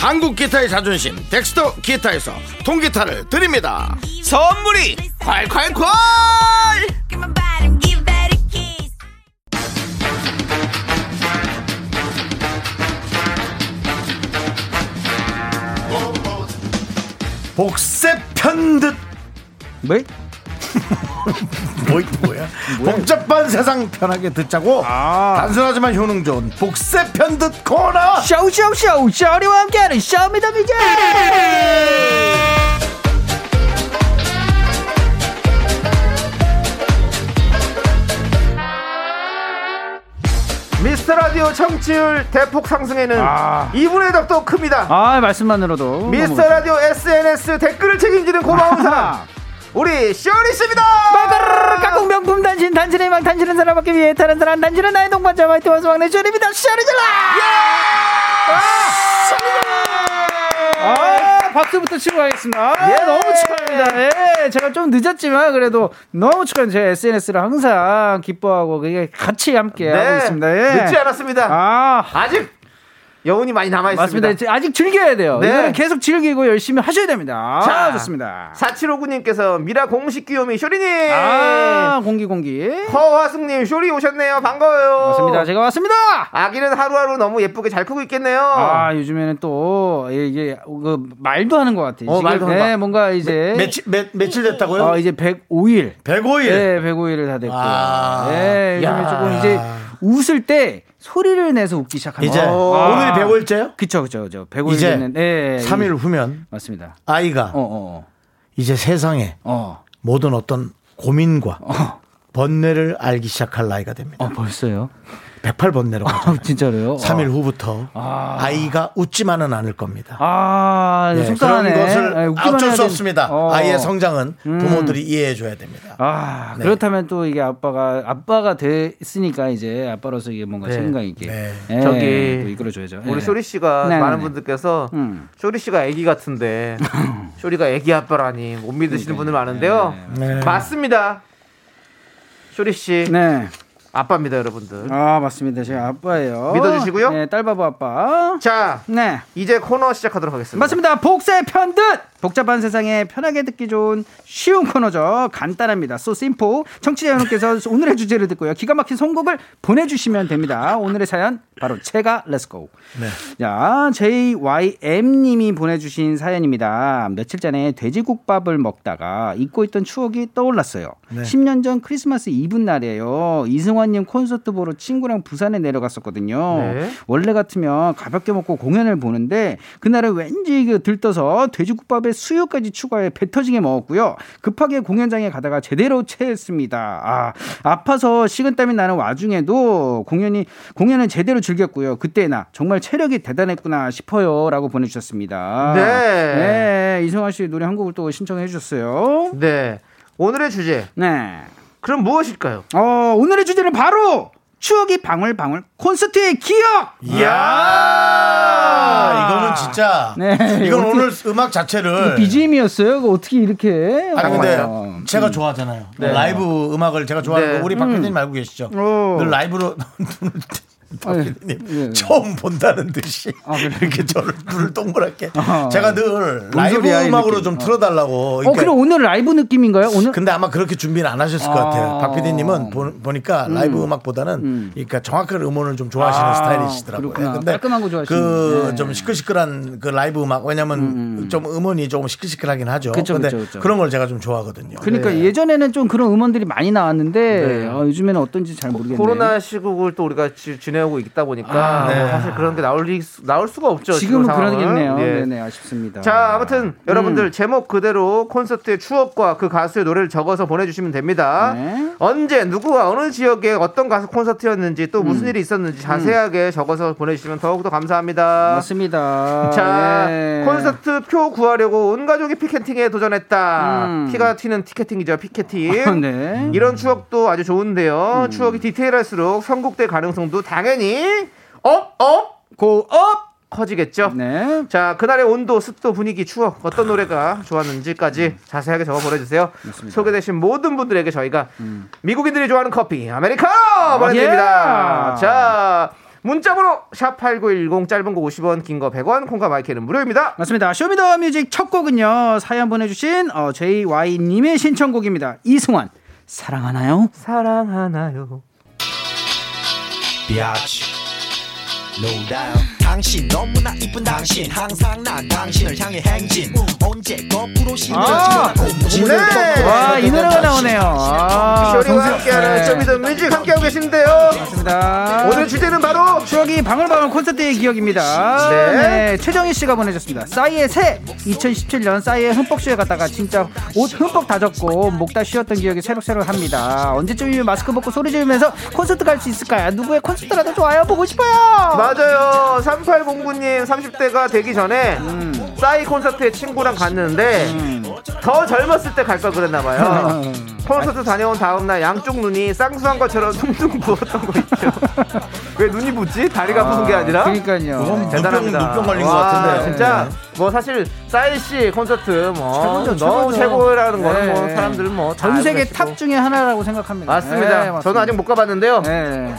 한국 기타의 자존심 덱스터 기타에서 통기타를 드립니다. 선물이 콸콸콸. 복세 편듯 뭐? [LAUGHS] 뭐, 뭐야? 복잡한 세상 편하게 듣자고. 단순하지만 효능 좋은 복세 편듯 코너. 쇼쇼쇼 쇼리와 함께하는 쇼미더뮤직 미스터 라디오 청취율 대폭 상승에는 이분의 덕도 큽니다. 아 말씀만으로도 미스터 라디오 SNS 댓글을 책임지는 고마운 사람 [LAUGHS] 우리 쇼리 씨입니다. 각국 명품 단신 단신의 망 단신은 사람 받기 위해 다른 사람 단신은 나의 동반자 화이트 원수 막내 쇼리입니다 쇼리질라 아 박수부터 치고 가겠습니다. 아, 예. 너무 축하합니다. 예, 제가 좀 늦었지만 그래도 너무 축하합니다. 제 SNS를 항상 기뻐하고 그게 같이 함께 하고 있습니다. 예. 네. 늦지 않았습니다. 아, 아직 여운이 많이 남아 있습니다. 맞습니다. 이제 아직 즐겨야 돼요. 네. 이거는 계속 즐기고 열심히 하셔야 됩니다. 자, 아, 좋습니다. 4759님께서 미라 공식 귀요미 쇼리님. 아, 공기 공기. 허화승님 쇼리 오셨네요. 반가워요. 맞습니다. 제가 왔습니다. 아기는 하루하루 너무 예쁘게 잘 크고 있겠네요. 아, 요즘에는 또 이게 그 말도 하는 것 같아요. 어, 지금 말도 네, 한다. 뭔가 이제 며칠, 며, 며칠 됐다고요? 어, 이제 105일. 105일. 네, 105일을 다 됐고. 아. 네, 요즘에 야. 조금 이제 웃을 때 소리를 내서 웃기 시작합니다. 이제 아. 오늘이 105일째요? 그쵸, 그쵸, 그쵸. 105일 이제 되는, 네. 3일 후면 맞습니다. 아이가 어, 어, 이제 세상에 어. 모든 어떤 고민과 번뇌를 알기 시작할 나이가 됩니다. 어, 벌써요? 108번뇌로 아, 가죠. 진짜로요? 3일 후부터 아. 아이가 웃지만은 않을 겁니다. 아, 네, 속상하네. 그런 것을 아, 웃기만 어쩔 수 없습니다. 어. 아이의 성장은 부모들이 이해해 줘야 됩니다. 아, 네. 그렇다면 또 이게 아빠가 아빠가 됐으니까 이제 아빠로서 이게 뭔가 네. 책임감 있게 네. 예, 저기 또 이끌어 줘야죠. 우리 예. 쇼리 씨가 네, 많은 네. 분들께서 음. 쇼리 씨가 아기 같은데 [LAUGHS] 쇼리가 아기 아빠라니 못 믿으시는 분들 많은데요. 네. 맞습니다. 쇼리 씨 네. 아빠입니다, 여러분들. 아 맞습니다. 제가 아빠예요. 믿어주시고요. 네, 딸바보 아빠. 자, 네. 이제 코너 시작하도록 하겠습니다. 맞습니다. 복세 편듯 복잡한 세상에 편하게 듣기 좋은 쉬운 코너죠. 간단합니다. Simple. 청취자 여러분께서 오늘의 주제를 듣고요. 기가 막힌 선곡을 보내주시면 됩니다. 오늘의 사연 바로 제가 let's go. 네. 자, JYM님이 보내주신 사연입니다. 며칠 전에 돼지국밥을 먹다가 잊고 있던 추억이 떠올랐어요. 네. 10년 전 크리스마스 이브 날이에요. 이승환님 콘서트 보러 친구랑 부산에 내려갔었거든요. 네. 원래 같으면 가볍게 먹고 공연을 보는데 그날은 왠지 그 들떠서 돼지국밥에 수유까지 추가해 배 터지게 먹었고요. 급하게 공연장에 가다가 제대로 체했습니다. 아, 아파서 식은땀이 나는 와중에도 공연이 공연은 제대로 즐겼고요. 그때 나 정말 체력이 대단했구나 싶어요라고 보내 주셨습니다. 네. 네, 이승환 씨 노래 한 곡을 또 신청해 주셨어요. 네. 오늘의 주제. 네. 그럼 무엇일까요? 어, 오늘의 주제는 바로 추억이 방울방울 콘서트의 기억. 이야, 이거는 진짜 네. 이건 어떻게- 오늘 음악 자체를 BGM이었어요. 어떻게 이렇게? 아니 근데 나와요? 제가 좋아하잖아요. 네. 라이브 음악을 제가 좋아하는 네. 거 우리 박 PD님 알고 계시죠? 어. 늘 라이브로 [LAUGHS] 박 아, 예. PD님 예. 처음 본다는 듯이 아, 그래요? 이렇게 저를 눈을 동그랗게 아. 제가 늘 라이브 소리야, 음악으로 느낌. 좀 어. 틀어달라고. 어, 그러니까 그럼 오늘 라이브 느낌인가요? 오늘? 근데 아마 그렇게 준비는 안 하셨을 것 아. 같아요. 박 PD님은 보, 니까 라이브 음악보다는 음. 그러니까 정확한 음원을 좀 좋아하시는 아, 스타일이시더라고요. 그렇구나. 근데 깔끔한 거 좋아하시는 그 네. 좀 시끌시끌한 그 라이브 음악 왜냐면 좀 음원이 조금 시끌시끌하긴 하죠. 그쵸, 근데 그쵸, 그쵸. 그런 걸 제가 좀 좋아하거든요. 그러니까 네. 예전에는 좀 그런 음원들이 많이 나왔는데 네. 어, 요즘에는 어떤지 잘 모르겠네요. 코로나 시국을 또 우리가 지, 지내고 있다 보니까 아, 뭐 네. 사실 그런 게 나올 리, 나올 수가 없죠. 지금은 지금. 그러겠네요. 예. 네네 아쉽습니다. 자, 아무튼 여러분들 음. 제목 그대로 콘서트의 추억과 그 가수의 노래를 적어서 보내주시면 됩니다. 네. 언제 누구와 어느 지역에 어떤 가수 콘서트였는지 또 음. 무슨 일이 있었는지 자세하게 적어서 보내주시면 더욱더 감사합니다. 맞습니다. 자, 예. 콘서트 표 구하려고 온 가족이 피켓팅에 도전했다. 음. 피가 튀는 티켓팅이죠, 피켓팅. [LAUGHS] 네. 이런 추억도 아주 좋은데요. 음. 추억이 디테일할수록 선곡될 가능성도 당연 히 up, up, go up. 커지겠죠. 네. 자, 그날의 온도, 습도, 분위기, 추억, 어떤 노래가 좋았는지까지 자세하게 적어 보내주세요. 소개되신 모든 분들에게 저희가 미국인들이 좋아하는 커피, 아메리카노 보내드립니다. 예. 자, 문자번호 샵8910 짧은 거 50원, 긴 거 100원, 콩과 마이크는 무료입니다. 맞습니다. 쇼미더뮤직 첫 곡은요. 사연 보내주신 어, JY님의 신청곡입니다. 이승환 사랑하나요? 사랑하나요? 비아치 No doubt 당신 너무나 이쁜 당신 항상 난 당신을 향해 행진 언제 거꾸로 아, 네. 와, 이 노래가 나오네요. 아, 쇼리와 함께하는 네. 쇼미더 뮤직 함께하고 계신데요. 맞습니다. 오늘 주제는 바로 추억이 방울방울 콘서트의 기억입니다. 네. 네. 최정희 씨가 보내줬습니다. 싸이의 새 2017년 싸이의 흠뻑쇼에 갔다가 진짜 옷 흠뻑 다 젖고 목 다 쉬었던 기억이 새록새록합니다. 언제쯤이면 마스크 벗고 소리 지르면서 콘서트 갈 수 있을까요? 누구의 콘서트라도 좋아요. 보고 싶어요. 맞아요. 3809님 30대가 되기 전에 싸이 콘서트에 친구랑 갔는데 더 젊었을 때 갈 걸 그랬나 봐요. 콘서트 다녀온 다음날 양쪽 눈이 쌍수한 것처럼 퉁퉁 부었던 거 있죠. 왜 눈이 붓지? 다리가 부은 게 아니라? 그러니까요. 대단합니다. 눈병, 눈병 걸린 것 와, 같은데요. 진짜 뭐 사실 싸이 씨 콘서트 뭐 최고죠, 너무 최고죠. 최고라는 거는 네. 뭐 사람들 뭐다 전 세계 계시고. 탑 중에 하나라고 생각합니다. 맞습니다. 네, 맞습니다. 저는 아직 못 가봤는데요. 네.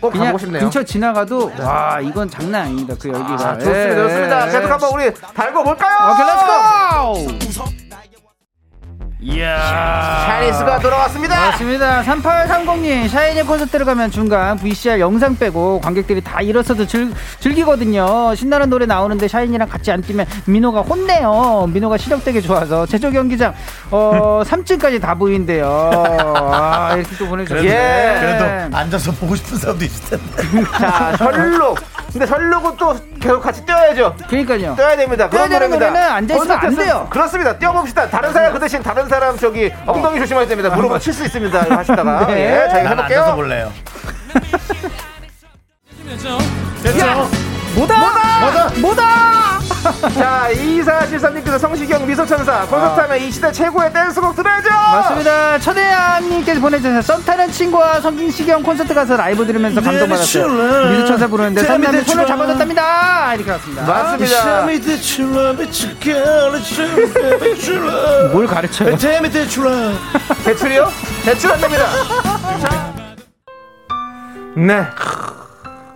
꼭 가보고 싶네요. 근처 지나가도 와 이건 장난 아닙니다. 그 열기가. 아, 좋습니다, 예, 좋습니다. 예, 계속 예. 한번 우리 달고 볼까요? 오케이 let's go! 이야 샤이니스가 돌아왔습니다. 맞습니다. 3830님 샤이니 콘서트를 가면 중간 VCR 영상 빼고 관객들이 다 일어서서 즐, 즐기거든요. 신나는 노래 나오는데 샤이니랑 같이 안 뛰면 민호가 혼내요. 민호가 시력 되게 좋아서 체조 경기장 어 [LAUGHS] 3층까지 다 보인대요. 아, 이렇게 또 보내주셨어요. 예. 그래도 앉아서 보고 싶은 사람도 있을 텐데. 자, [LAUGHS] 셜록. 근데 셜록은 또 계속 같이 뛰어야죠. 그러니까요. 뛰어야 됩니다. 그런 뛰어야 되는 노래입니다. 앉아있으면 안 돼요. 그렇습니다. 뛰어봅시다. 다른 사람 그 대신 다른 사람 저기 엉덩이 조심해야 됩니다. 무릎을 칠 수 있습니다. 하시다가. [LAUGHS] 네. 예, 자, 이거 난 앉아서 해볼게요. 볼래요. [LAUGHS] 됐죠? 뭐다? 뭐다? 뭐다? 자, 2473님께서 성시경 미소천사. 콘서트 하면 이 시대 최고의 댄스곡 들어야죠! 맞습니다. 천혜연님께서 보내주셔서 썸 타는 친구와 성시경 콘서트 가서 라이브 들으면서 감동받았어요. 미소천사 부르는데 썸남이 손을 잡아줬답니다. 이렇게 왔습니다. 맞습니다. [LAUGHS] 뭘 가르쳐요? 대출이요? 대출 안 됩니다. 네.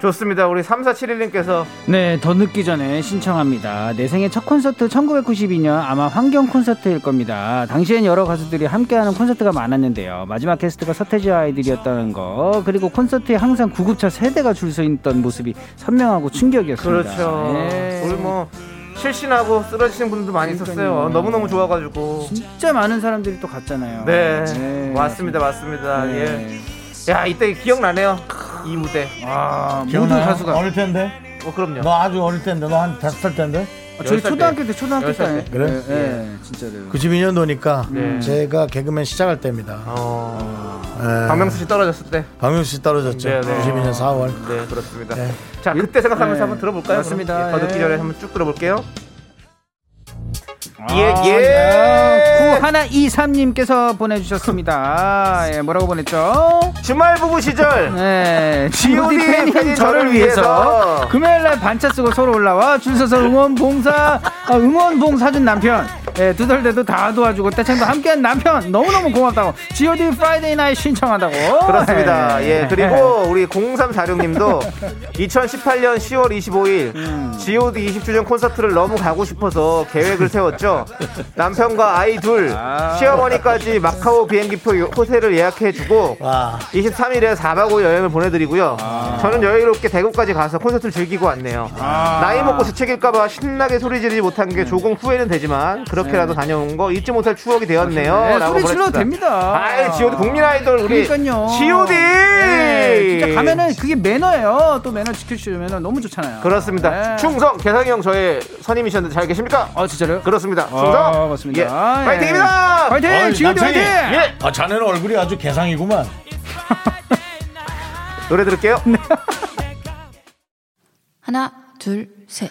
좋습니다. 우리 3471님께서 네, 더 늦기 전에 신청합니다. 내 생애 첫 콘서트 1992년 아마 환경 콘서트일 겁니다. 당시엔 여러 가수들이 함께하는 콘서트가 많았는데요. 마지막 게스트가 서태지 아이들이었다는 거 그리고 콘서트에 항상 구급차 세대가 줄 서 있던 모습이 선명하고 충격이었습니다. 그렇죠. 네. 우리 뭐 실신하고 쓰러지신 분들도 많이 있었어요. 그러니까요. 너무너무 좋아가지고. 진짜 많은 사람들이 또 갔잖아요. 네. 네. 맞습니다. 맞습니다. 네. 예. 야, 이때 기억나네요. 이 무대. 아, 모든 기억나요? 가수가 어릴 텐데. 어, 그럼요. 너 아주 어릴 텐데. 너 한 다섯 살 텐데. 아, 저희 열 살 초등학교 때. 때 초등학교 열살 때 때. 그래? 네, 네, 진짜로요. 92년도니까 네. 제가 개그맨 시작할 때입니다. 어. 예. 박명수 씨 떨어졌을 때. 박명수 씨 떨어졌죠. 네, 네. 92년 4월. 네, 그렇습니다. 네. 자, 그때 생각하면서 네. 한번 들어볼까요? 맞습니다. 그럼? 예, 더 늦기 예. 전에 한번 쭉 들어볼게요. 아, 예, 예. 네. 9123님께서 보내주셨습니다. 예, 뭐라고 보냈죠? 주말 부부 시절. 네, G.O.D 팬인 저를 위해서 금요일날 반차 쓰고 서로 올라와 줄 서서 응원 봉사, 아, 응원 봉 사준 남편. 예, 두덜대도 다 도와주고 떼창도 함께한 남편 너무너무 고맙다고 G.O.D Friday Night 신청한다고 그렇습니다. 예, 그리고 우리 0346님도 2018년 10월 25일 음. G.O.D 20주년 콘서트를 너무 가고 싶어서 계획을 세웠죠. 남편과 아이 둘, 아. 시어머니까지 마카오 비행기표 요- 호텔을 예약해주고 와. 23일에 4박 5일 여행을 보내드리고요. 저는 여유롭게 대구까지 가서 콘서트를 즐기고 왔네요. 나이 먹고 주책일까봐 신나게 소리 지르지 못한 게 조금 후회는 되지만 그렇게라도 다녀온 거 잊지 못할 추억이 되었네요. 네, 라고 소리 질러도 보냈습니다. 됩니다. 아이, G.O.D 국민 아이돌 우리 그러니까요. G.O.D. 네, 진짜 가면은 그게 매너예요. 또 매너 지켜주면 너무 좋잖아요. 그렇습니다. 네. 충성 개상이 형 저의 선임이셨는데 잘 계십니까? 아 진짜로요? 그렇습니다. 아, 충성. 맞습니다. 예. 아, 예. 파이팅입니다. 파이팅! 어이, G.O.D 남창희. 파이팅! 예. 아, 자네는 얼굴이 아주 개상이구만. 노래 들을게요. [LAUGHS] 네. 하나, 둘, 셋.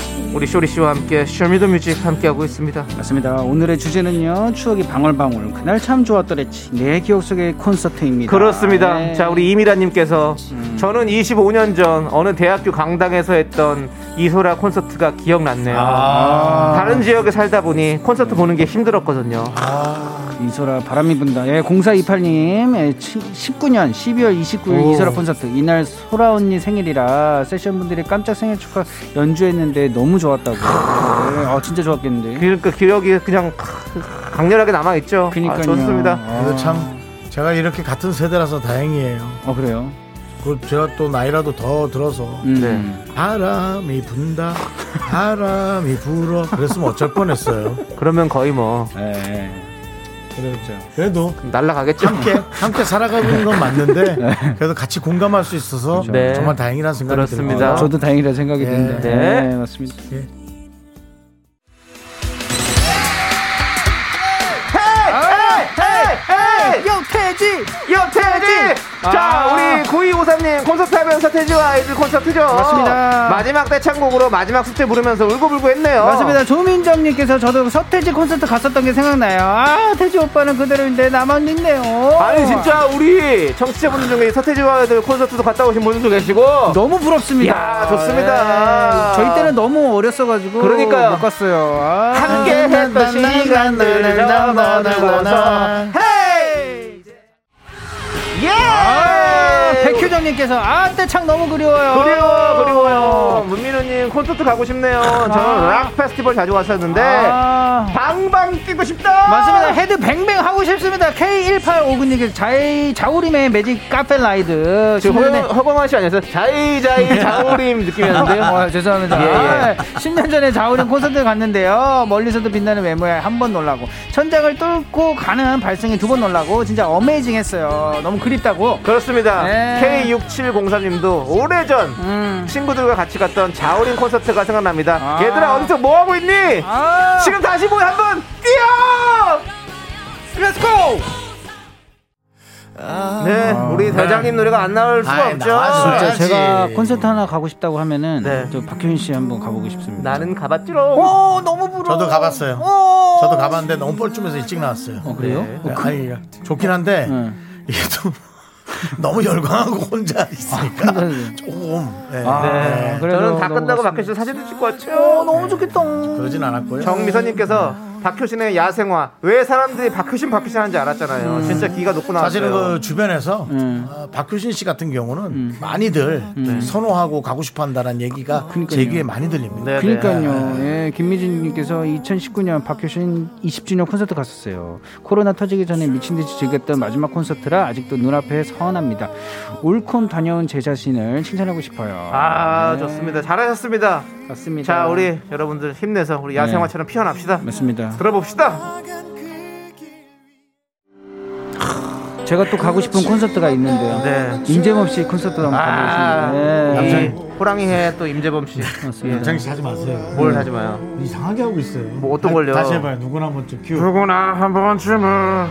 우리 쇼리 씨와 함께 쇼미더뮤직 함께 하고 있습니다. 맞습니다. 오늘의 주제는요. 추억이 방울방울. 그날 참 좋았더랬지. 내 기억 속의 콘서트입니다. 그렇습니다. 네. 자, 우리 이미라님께서 저는 25년 전 어느 대학교 강당에서 했던 이소라 콘서트가 기억났네요. 아. 다른 지역에 살다 보니 콘서트 보는 게 힘들었거든요. 이소라 바람이 분다. 예, 0428님. 예, 19년 12월 29일 오. 이소라 콘서트. 이날 소라 언니 생일이라 세션 분들이 깜짝 생일 축하 연주했는데 너무 좋았다고. 예, 아, 진짜 좋았겠는데. 그러니까 기억이 그냥 강렬하게 남아 있죠. 그러니까요. 좋습니다. 그래도 참 제가 이렇게 같은 세대라서 다행이에요. 어, 그래요? 그 제가 또 나이라도 더 들어서 음. 네. 바람이 분다, 바람이 불어. 그랬으면 어쩔 뻔했어요. 그러면 거의 뭐 예. 그렇죠. 그래도 날라가겠죠. 함께 함께 살아가는 건 맞는데 [LAUGHS] 그래도 같이 공감할 수 있어서 네. 정말 다행이라는 생각이 그렇습니다. 듭니다. 저도 다행이라 생각이 예. 듭니다. 네. 네, 맞습니다. 여태지! 여태지! 자, 아. 우리 9253님 콘서트 하면서 태지와 아이들 콘서트죠? 맞습니다. 마지막 대창곡으로 마지막 숙제 부르면서 울고불고 했네요. 맞습니다. 조민정님께서 저도 서태지 콘서트 갔었던 게 생각나요. 아, 태지 오빠는 그대로인데 나만 있네요. 아니, 진짜 우리 청취자분들 중에 서태지와 아이들 콘서트도 갔다 오신 분들도 계시고. 너무 부럽습니다. 야, 좋습니다. 네. 저희 때는 너무 어렸어가지고 그러니까요. 못 갔어요. 아, 함께 했던 시간들을 접어들고서 아, 백효정님께서 아, 떼창 너무 그리워요. 그리워 그리워요 문민우님 콘서트 가고 싶네요 저는 락 페스티벌 자주 갔었는데 아. 방방 뛰고 싶다 맞습니다. 헤드 뱅뱅 하고 싶습니다. K1859님께서 자이 자우림의 Magic Carpet Ride. 지금 신년에- 허- 허범한 씨 아니었어요? 자이 자이 자우림 느낌이었는데요 아, 죄송합니다. 예, 예. 아, 10년 전에 자우림 콘서트 갔는데요. 멀리서도 빛나는 외모에 한 번 놀라고 천장을 뚫고 가는 발성에 두 번 놀라고 진짜 amazing했어요. 너무 그립다고. 그렇습니다 네. K6703님도 오래전 음. 친구들과 같이 갔던 자우림 콘서트가 생각납니다 아. 얘들아 어디서 뭐 하고 있니? 아, 지금 다시 보여 한번 뛰어! let's go! 네 우리 대장님 노래가 안 나올 수가 아이, 없죠. 진짜. 제가 콘서트 하나 가고 싶다고 하면은 네. 저 박효신 씨 한번 가보고 싶습니다. 나는 가봤지롱 어 너무 부러워. 저도 가봤어요. 어. 저도 가봤는데 너무 뻘쭘해서 일찍 나왔어요. 어, 그래요? 네. 네, 아니 좋긴 한데 네. 이게 좀 [LAUGHS] 너무 열광하고 혼자 있으니까 아, 조금 네. 아, 네. 그래도 저는 다 끝나고 씨 사진도 찍고 왔죠 어, 너무 좋겠다. 그러진 않았고요. 정미선님께서 박효신의 야생화 왜 사람들이 박효신 박효신 하는지 알았잖아요. 진짜 기가 높고 나왔어요. 사실은 그 주변에서 음. 어, 박효신 씨 같은 경우는 많이들 선호하고 가고 싶어 한다는 얘기가 제 귀에 많이 들립니다. 네, 네. 그러니까요. 예, 김미진님께서 2019년 박효신 20주년 콘서트 갔었어요. 코로나 터지기 전에 미친 듯이 즐겼던 마지막 콘서트라 아직도 눈앞에 선합니다. 올콘 다녀온 제 자신을 칭찬하고 싶어요. 아 좋습니다. 잘하셨습니다. 맞습니다. 자 우리 여러분들 힘내서 우리 야생화처럼 피어납시다. 맞습니다. 들어봅시다. 제가 또 가고 싶은 콘서트가 있는데요. 네. 임재범 씨 콘서트도 한번 아, 가보고 싶습니다. 예. 이 호랑이 해 또 임재범 씨. 맞습니다. 남창희 씨 하지 마세요. 뭘 하지 마요. 이상하게 하고 있어요. 뭐 어떤 다- 걸요? 다시 해봐요. 누구나 한 번쯤 큐. 누구나 한 번쯤은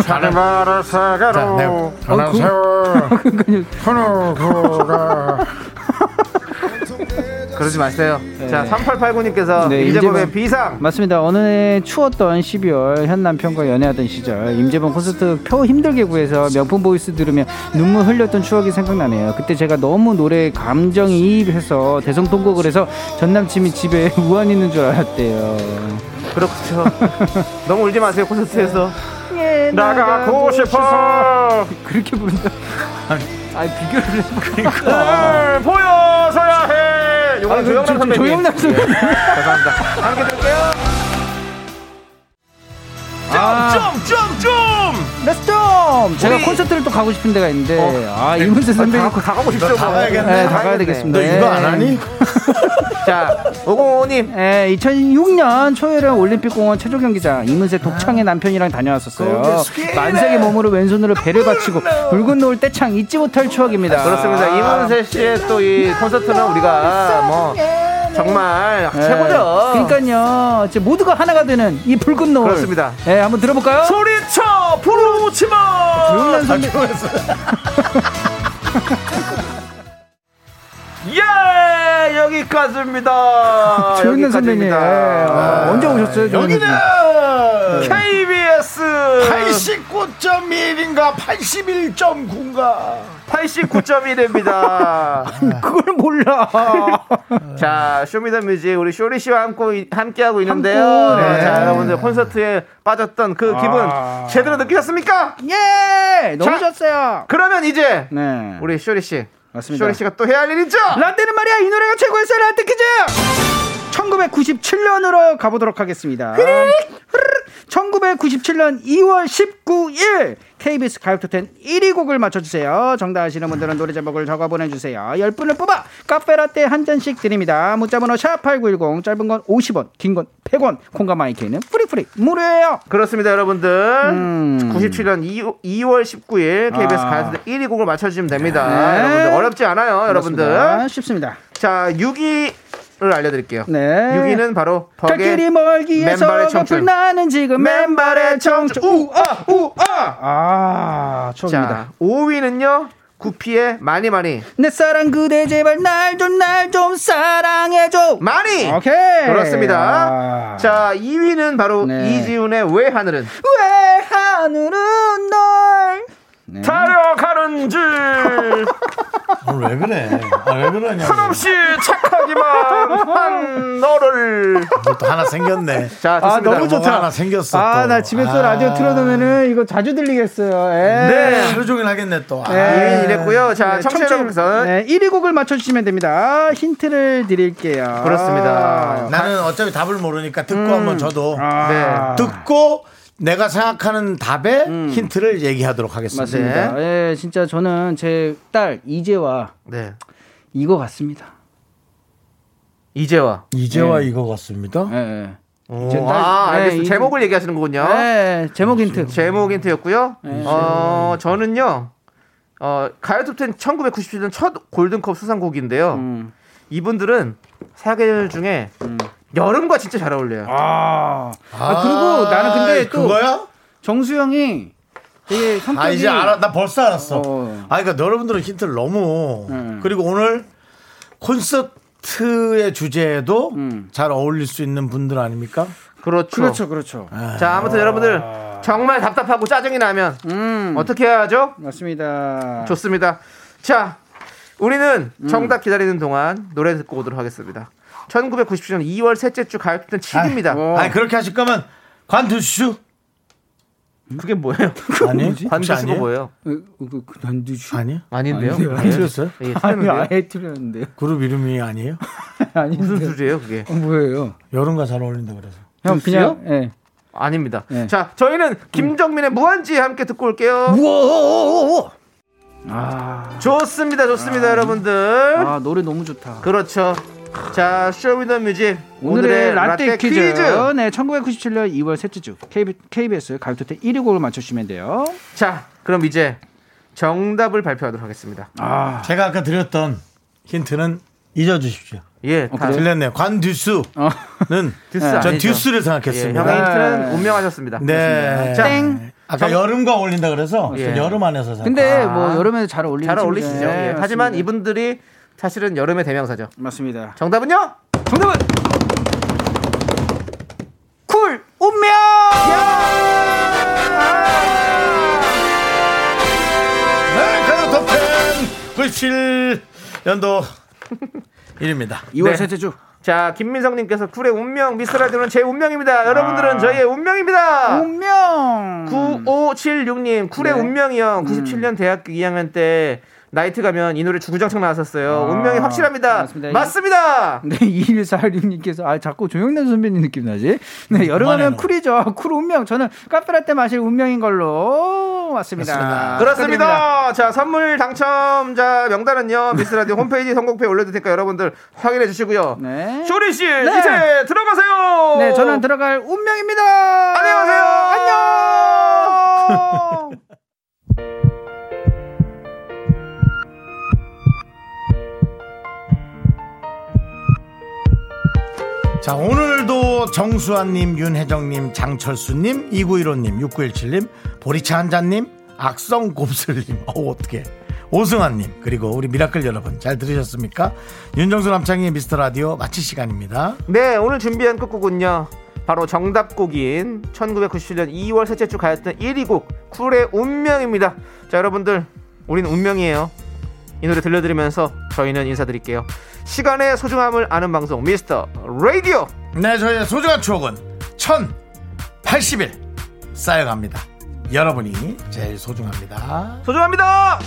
사는 말을 자, 네. 사가로. 안녕하세요. 헌호구가 그러지 마세요. 자 3889님께서 네, 임재범의 임재범. 비상. 맞습니다. 어느 해 추웠던 12월 현 남편과 연애하던 시절 임재범 콘서트 표 힘들게 구해서 명품 보이스 들으며 눈물 흘렸던 추억이 생각나네요. 그때 제가 너무 노래에 감정이입해서 대성통곡을 해서 전 남친이 집에 [LAUGHS] 우환 있는 줄 알았대요. 그렇죠. [LAUGHS] 너무 울지 마세요 콘서트에서. 예, 나가고 싶어. [LAUGHS] 그렇게 부른다. 아니 비교를 해보니까. 늘 보여서야 해. 요거는 아, 그, 조영남 선배님. 조영남 선배님. 예, 죄송합니다. 함께 들게요. 아, jump jump jump let's jump! 제가 우리- 콘서트를 또 가고 싶은 데가 있는데 어. 아 이문세 선배님 다, 다 가고 싶죠. 가야겠네. 네, 다 가야. 되겠습니다. 너 이거 안 예. 하니? [LAUGHS] 자, 오공오님. 예, 2006년 초여름 올림픽공원 체조 경기장 이문세 독창의 남편이랑 다녀왔었어요. 만삭의 몸으로 왼손으로 배를 받치고 붉은 노을 떼창 잊지 못할 추억입니다. 그렇습니다. 이문세 씨의 또 이 콘서트는 우리가 뭐 정말 예, 최고죠. 그러니까요. 이제 모두가 하나가 되는 이 붉은 노을. 그렇습니다. 예, 한번 들어볼까요? 소리쳐 부르지 마. 조용한 선배. [LAUGHS] 예, 여기까지입니다. 조영남 선배님. 예, 어, 언제 오셨어요? 조영남 여기는 선배님? KBS 89.1인가 81.9인가 89.1입니다. 그걸 몰라. [LAUGHS] 자, 쇼미더뮤직 우리 쇼리 씨와 함께 함께 하고 있는데요. 함께. 네, 네. 자, 여러분들 콘서트에 빠졌던 그 기분 아. 제대로 느끼셨습니까? 예! 너무 자, 좋았어요. 그러면 이제 네. 우리 쇼리 씨, 맞습니다. 쇼리 씨가 또 해야 할 일 있죠? 라떼는 말이야 이 노래가 최고였어요 라떼 퀴즈 1997년으로 가보도록 하겠습니다 1997년 2월 19일 KBS 가요톱텐 1위 곡을 맞춰주세요. 정답 아시는 분들은 노래 제목을 적어 보내주세요. 10분을 뽑아 카페라떼 한 잔씩 드립니다. 문자번호 샵8910 짧은 건 50원 긴 건 100원 콩과 마이K는 free free 무료예요. 그렇습니다, 여러분들. 음. 97년 2, 월 19일 KBS 아. 가요톱텐 1위 곡을 맞춰주시면 됩니다. 네. 여러분들 어렵지 않아요, 여러분들. 그렇습니다. 쉽습니다. 자, 6위 를 알려드릴게요. 네. 6위는 바로 갈 벅의 멀기에서 맨발의 청춘. 나는 지금 맨발의 청춘 우아 우아 아 자, 추억입니다 5위는요. 구피의 많이 많이. 내 사랑 그대 제발 날 좀 날 좀 사랑해줘 많이! 오케이 그렇습니다. 아. 자, 2위는 바로 네. 이지훈의 왜 하늘은 왜 하늘은 널 네. 타려가는지 오늘 왜 그래? 아, 왜 그러냐? 한없이 착하기만 한 너를 또 하나 생겼네. 자, 아. 너무 좋다 하나 생겼어, 아 또. 나 집에서 아. 라디오 틀어놓으면은 이거 자주 들리겠어요 예. 네. 하루 종일 하겠네 또. 아. 네. 2위 이랬고요. 자, 네, 청취자 여러분께서 네, 1위 곡을 맞춰주시면 됩니다 힌트를 드릴게요 그렇습니다. 나는 어차피 답을 모르니까 듣고 한번 저도 아. 듣고 내가 생각하는 답에 힌트를 얘기하도록 하겠습니다. 맞습니다. 예, 진짜 저는 제 딸 이재와 네. 이거 같습니다. 이재화. 이제와 네. 이거 같습니다. 예, 예. 오, 딸- 아, 네, 알겠습니다. 이- 제목을 얘기하시는 거군요. 네, 제목 힌트. 제목 힌트였고요. 네. 어, 저는요. 어, 가요톱텐 1997년 첫 골든컵 수상곡인데요. 음. 이분들은 사계절 중에 여름과 진짜 잘 어울려요. 아, 아, 그리고 나는 근데 또 그거야? 정수영이 되게 성격이 아 이제 알아. 나 벌써 알았어. 어. 아 그러니까 여러분들은 힌트를 너무 음. 그리고 오늘 콘서트의 주제에도 음. 잘 어울릴 수 있는 분들 아닙니까? 그렇죠. 그렇죠, 그렇죠. 자, 아무튼 여러분들 정말 답답하고 짜증이 나면 음, 어떻게 해야죠? 맞습니다. 좋습니다. 자, 우리는 정답 기다리는 동안 노래 듣고 오도록 하겠습니다. 1997년 2월 셋째 주 가요 톱텐 7입니다. 어. 아니 그렇게 하실 거면 관두슈 그게 뭐예요? [LAUGHS] 아니 아니에요? 뭐예요? 어, 그, 그, 난두주. 아니요? 아닌데요? 아니에요. 안 틀렸어요? 예, 아니? 아예 틀렸는데요. 그룹 이름이 아니에요? [LAUGHS] 아닌데. 무슨 수제예요, 그게? 어, 뭐예요? 여름과 잘 어울린다 그래서. 형, 그냥, 예. 아닙니다. 네. 자, 저희는 김정민의 무한지 함께 듣고 올게요. 우와! 아, 좋습니다, 좋습니다, 여러분들. 아, 노래 너무 좋다. 그렇죠. 자, 쇼미더뮤직 오늘의 라떼, 퀴즈. 네, 1997년 2월 셋째 주 KBS 가요톱텐 1위 곡을 맞춰주시면 돼요. 자, 그럼 이제 정답을 발표하도록 하겠습니다. 아, 제가 아까 드렸던 힌트는 잊어주십시오. 예, 다 틀렸네요. 관듀스는 어. [LAUGHS] 듀스 전. 듀스를 예, 생각했습니다. 형의 힌트는 네. 운명하셨습니다. 네. 자, 땡. 아까 여름과 어울린다 그래서 예. 전 여름 안에서 생각- 근데 아. 뭐 여름에 잘 어울리는 잘. 어울리시죠. 네, 예. 하지만 이분들이 사실은 여름의 대명사죠. 맞습니다. 정답은요? 정답은 쿨 운명. 네, 가요 톱텐 97년도 1입니다. 2월 네. 셋째 주. 자, 김민성님께서 쿨의 운명, 미스라디오는 제 운명입니다. 여러분들은 저희의 운명입니다. 아. 운명. 9576님, 쿨의 네. 운명이요. 97년 대학교 2학년 때 나이트 가면 이 노래 주구장창 나왔었어요. 아, 운명이 확실합니다. 맞습니다. 맞습니다. 네, [LAUGHS] 2146님께서 아 자꾸 조영남 선배님 느낌 나지? 네, 여름하면. 쿨이죠. 쿨 운명. 저는 카페라떼 마실 운명인 걸로 왔습니다. 맞습니다. 그렇습니다. 자, 선물 당첨자 명단은요. 미스터 라디오 홈페이지 선곡표에 올려둘 테니까 여러분들 확인해 주시고요. 네. 쇼리 씨, 네. 이제 들어가세요. 네, 저는 들어갈 운명입니다. 안녕하세요. 안녕. [LAUGHS] 자, 오늘도 정수환님, 윤혜정님, 장철수님, 2915님, 6917님, 보리차 한잔님, 악성곱슬님, 어우, 어떡해. 오승환님, 그리고 우리 미라클 여러분, 잘 들으셨습니까? 윤정수 남창의 미스터 라디오 마칠 시간입니다. 네, 오늘 준비한 끝곡은요. 바로 정답곡인 1997년 2월 셋째 주 가였던 1위 곡 쿨의 운명입니다. 자, 여러분들, 우린 운명이에요. 이 노래 들려드리면서 저희는 인사드릴게요. 시간의 소중함을 아는 방송 미스터 라디오. 네, 저희의 소중한 추억은 1080일 쌓여갑니다. 여러분이 제일 소중합니다. 소중합니다.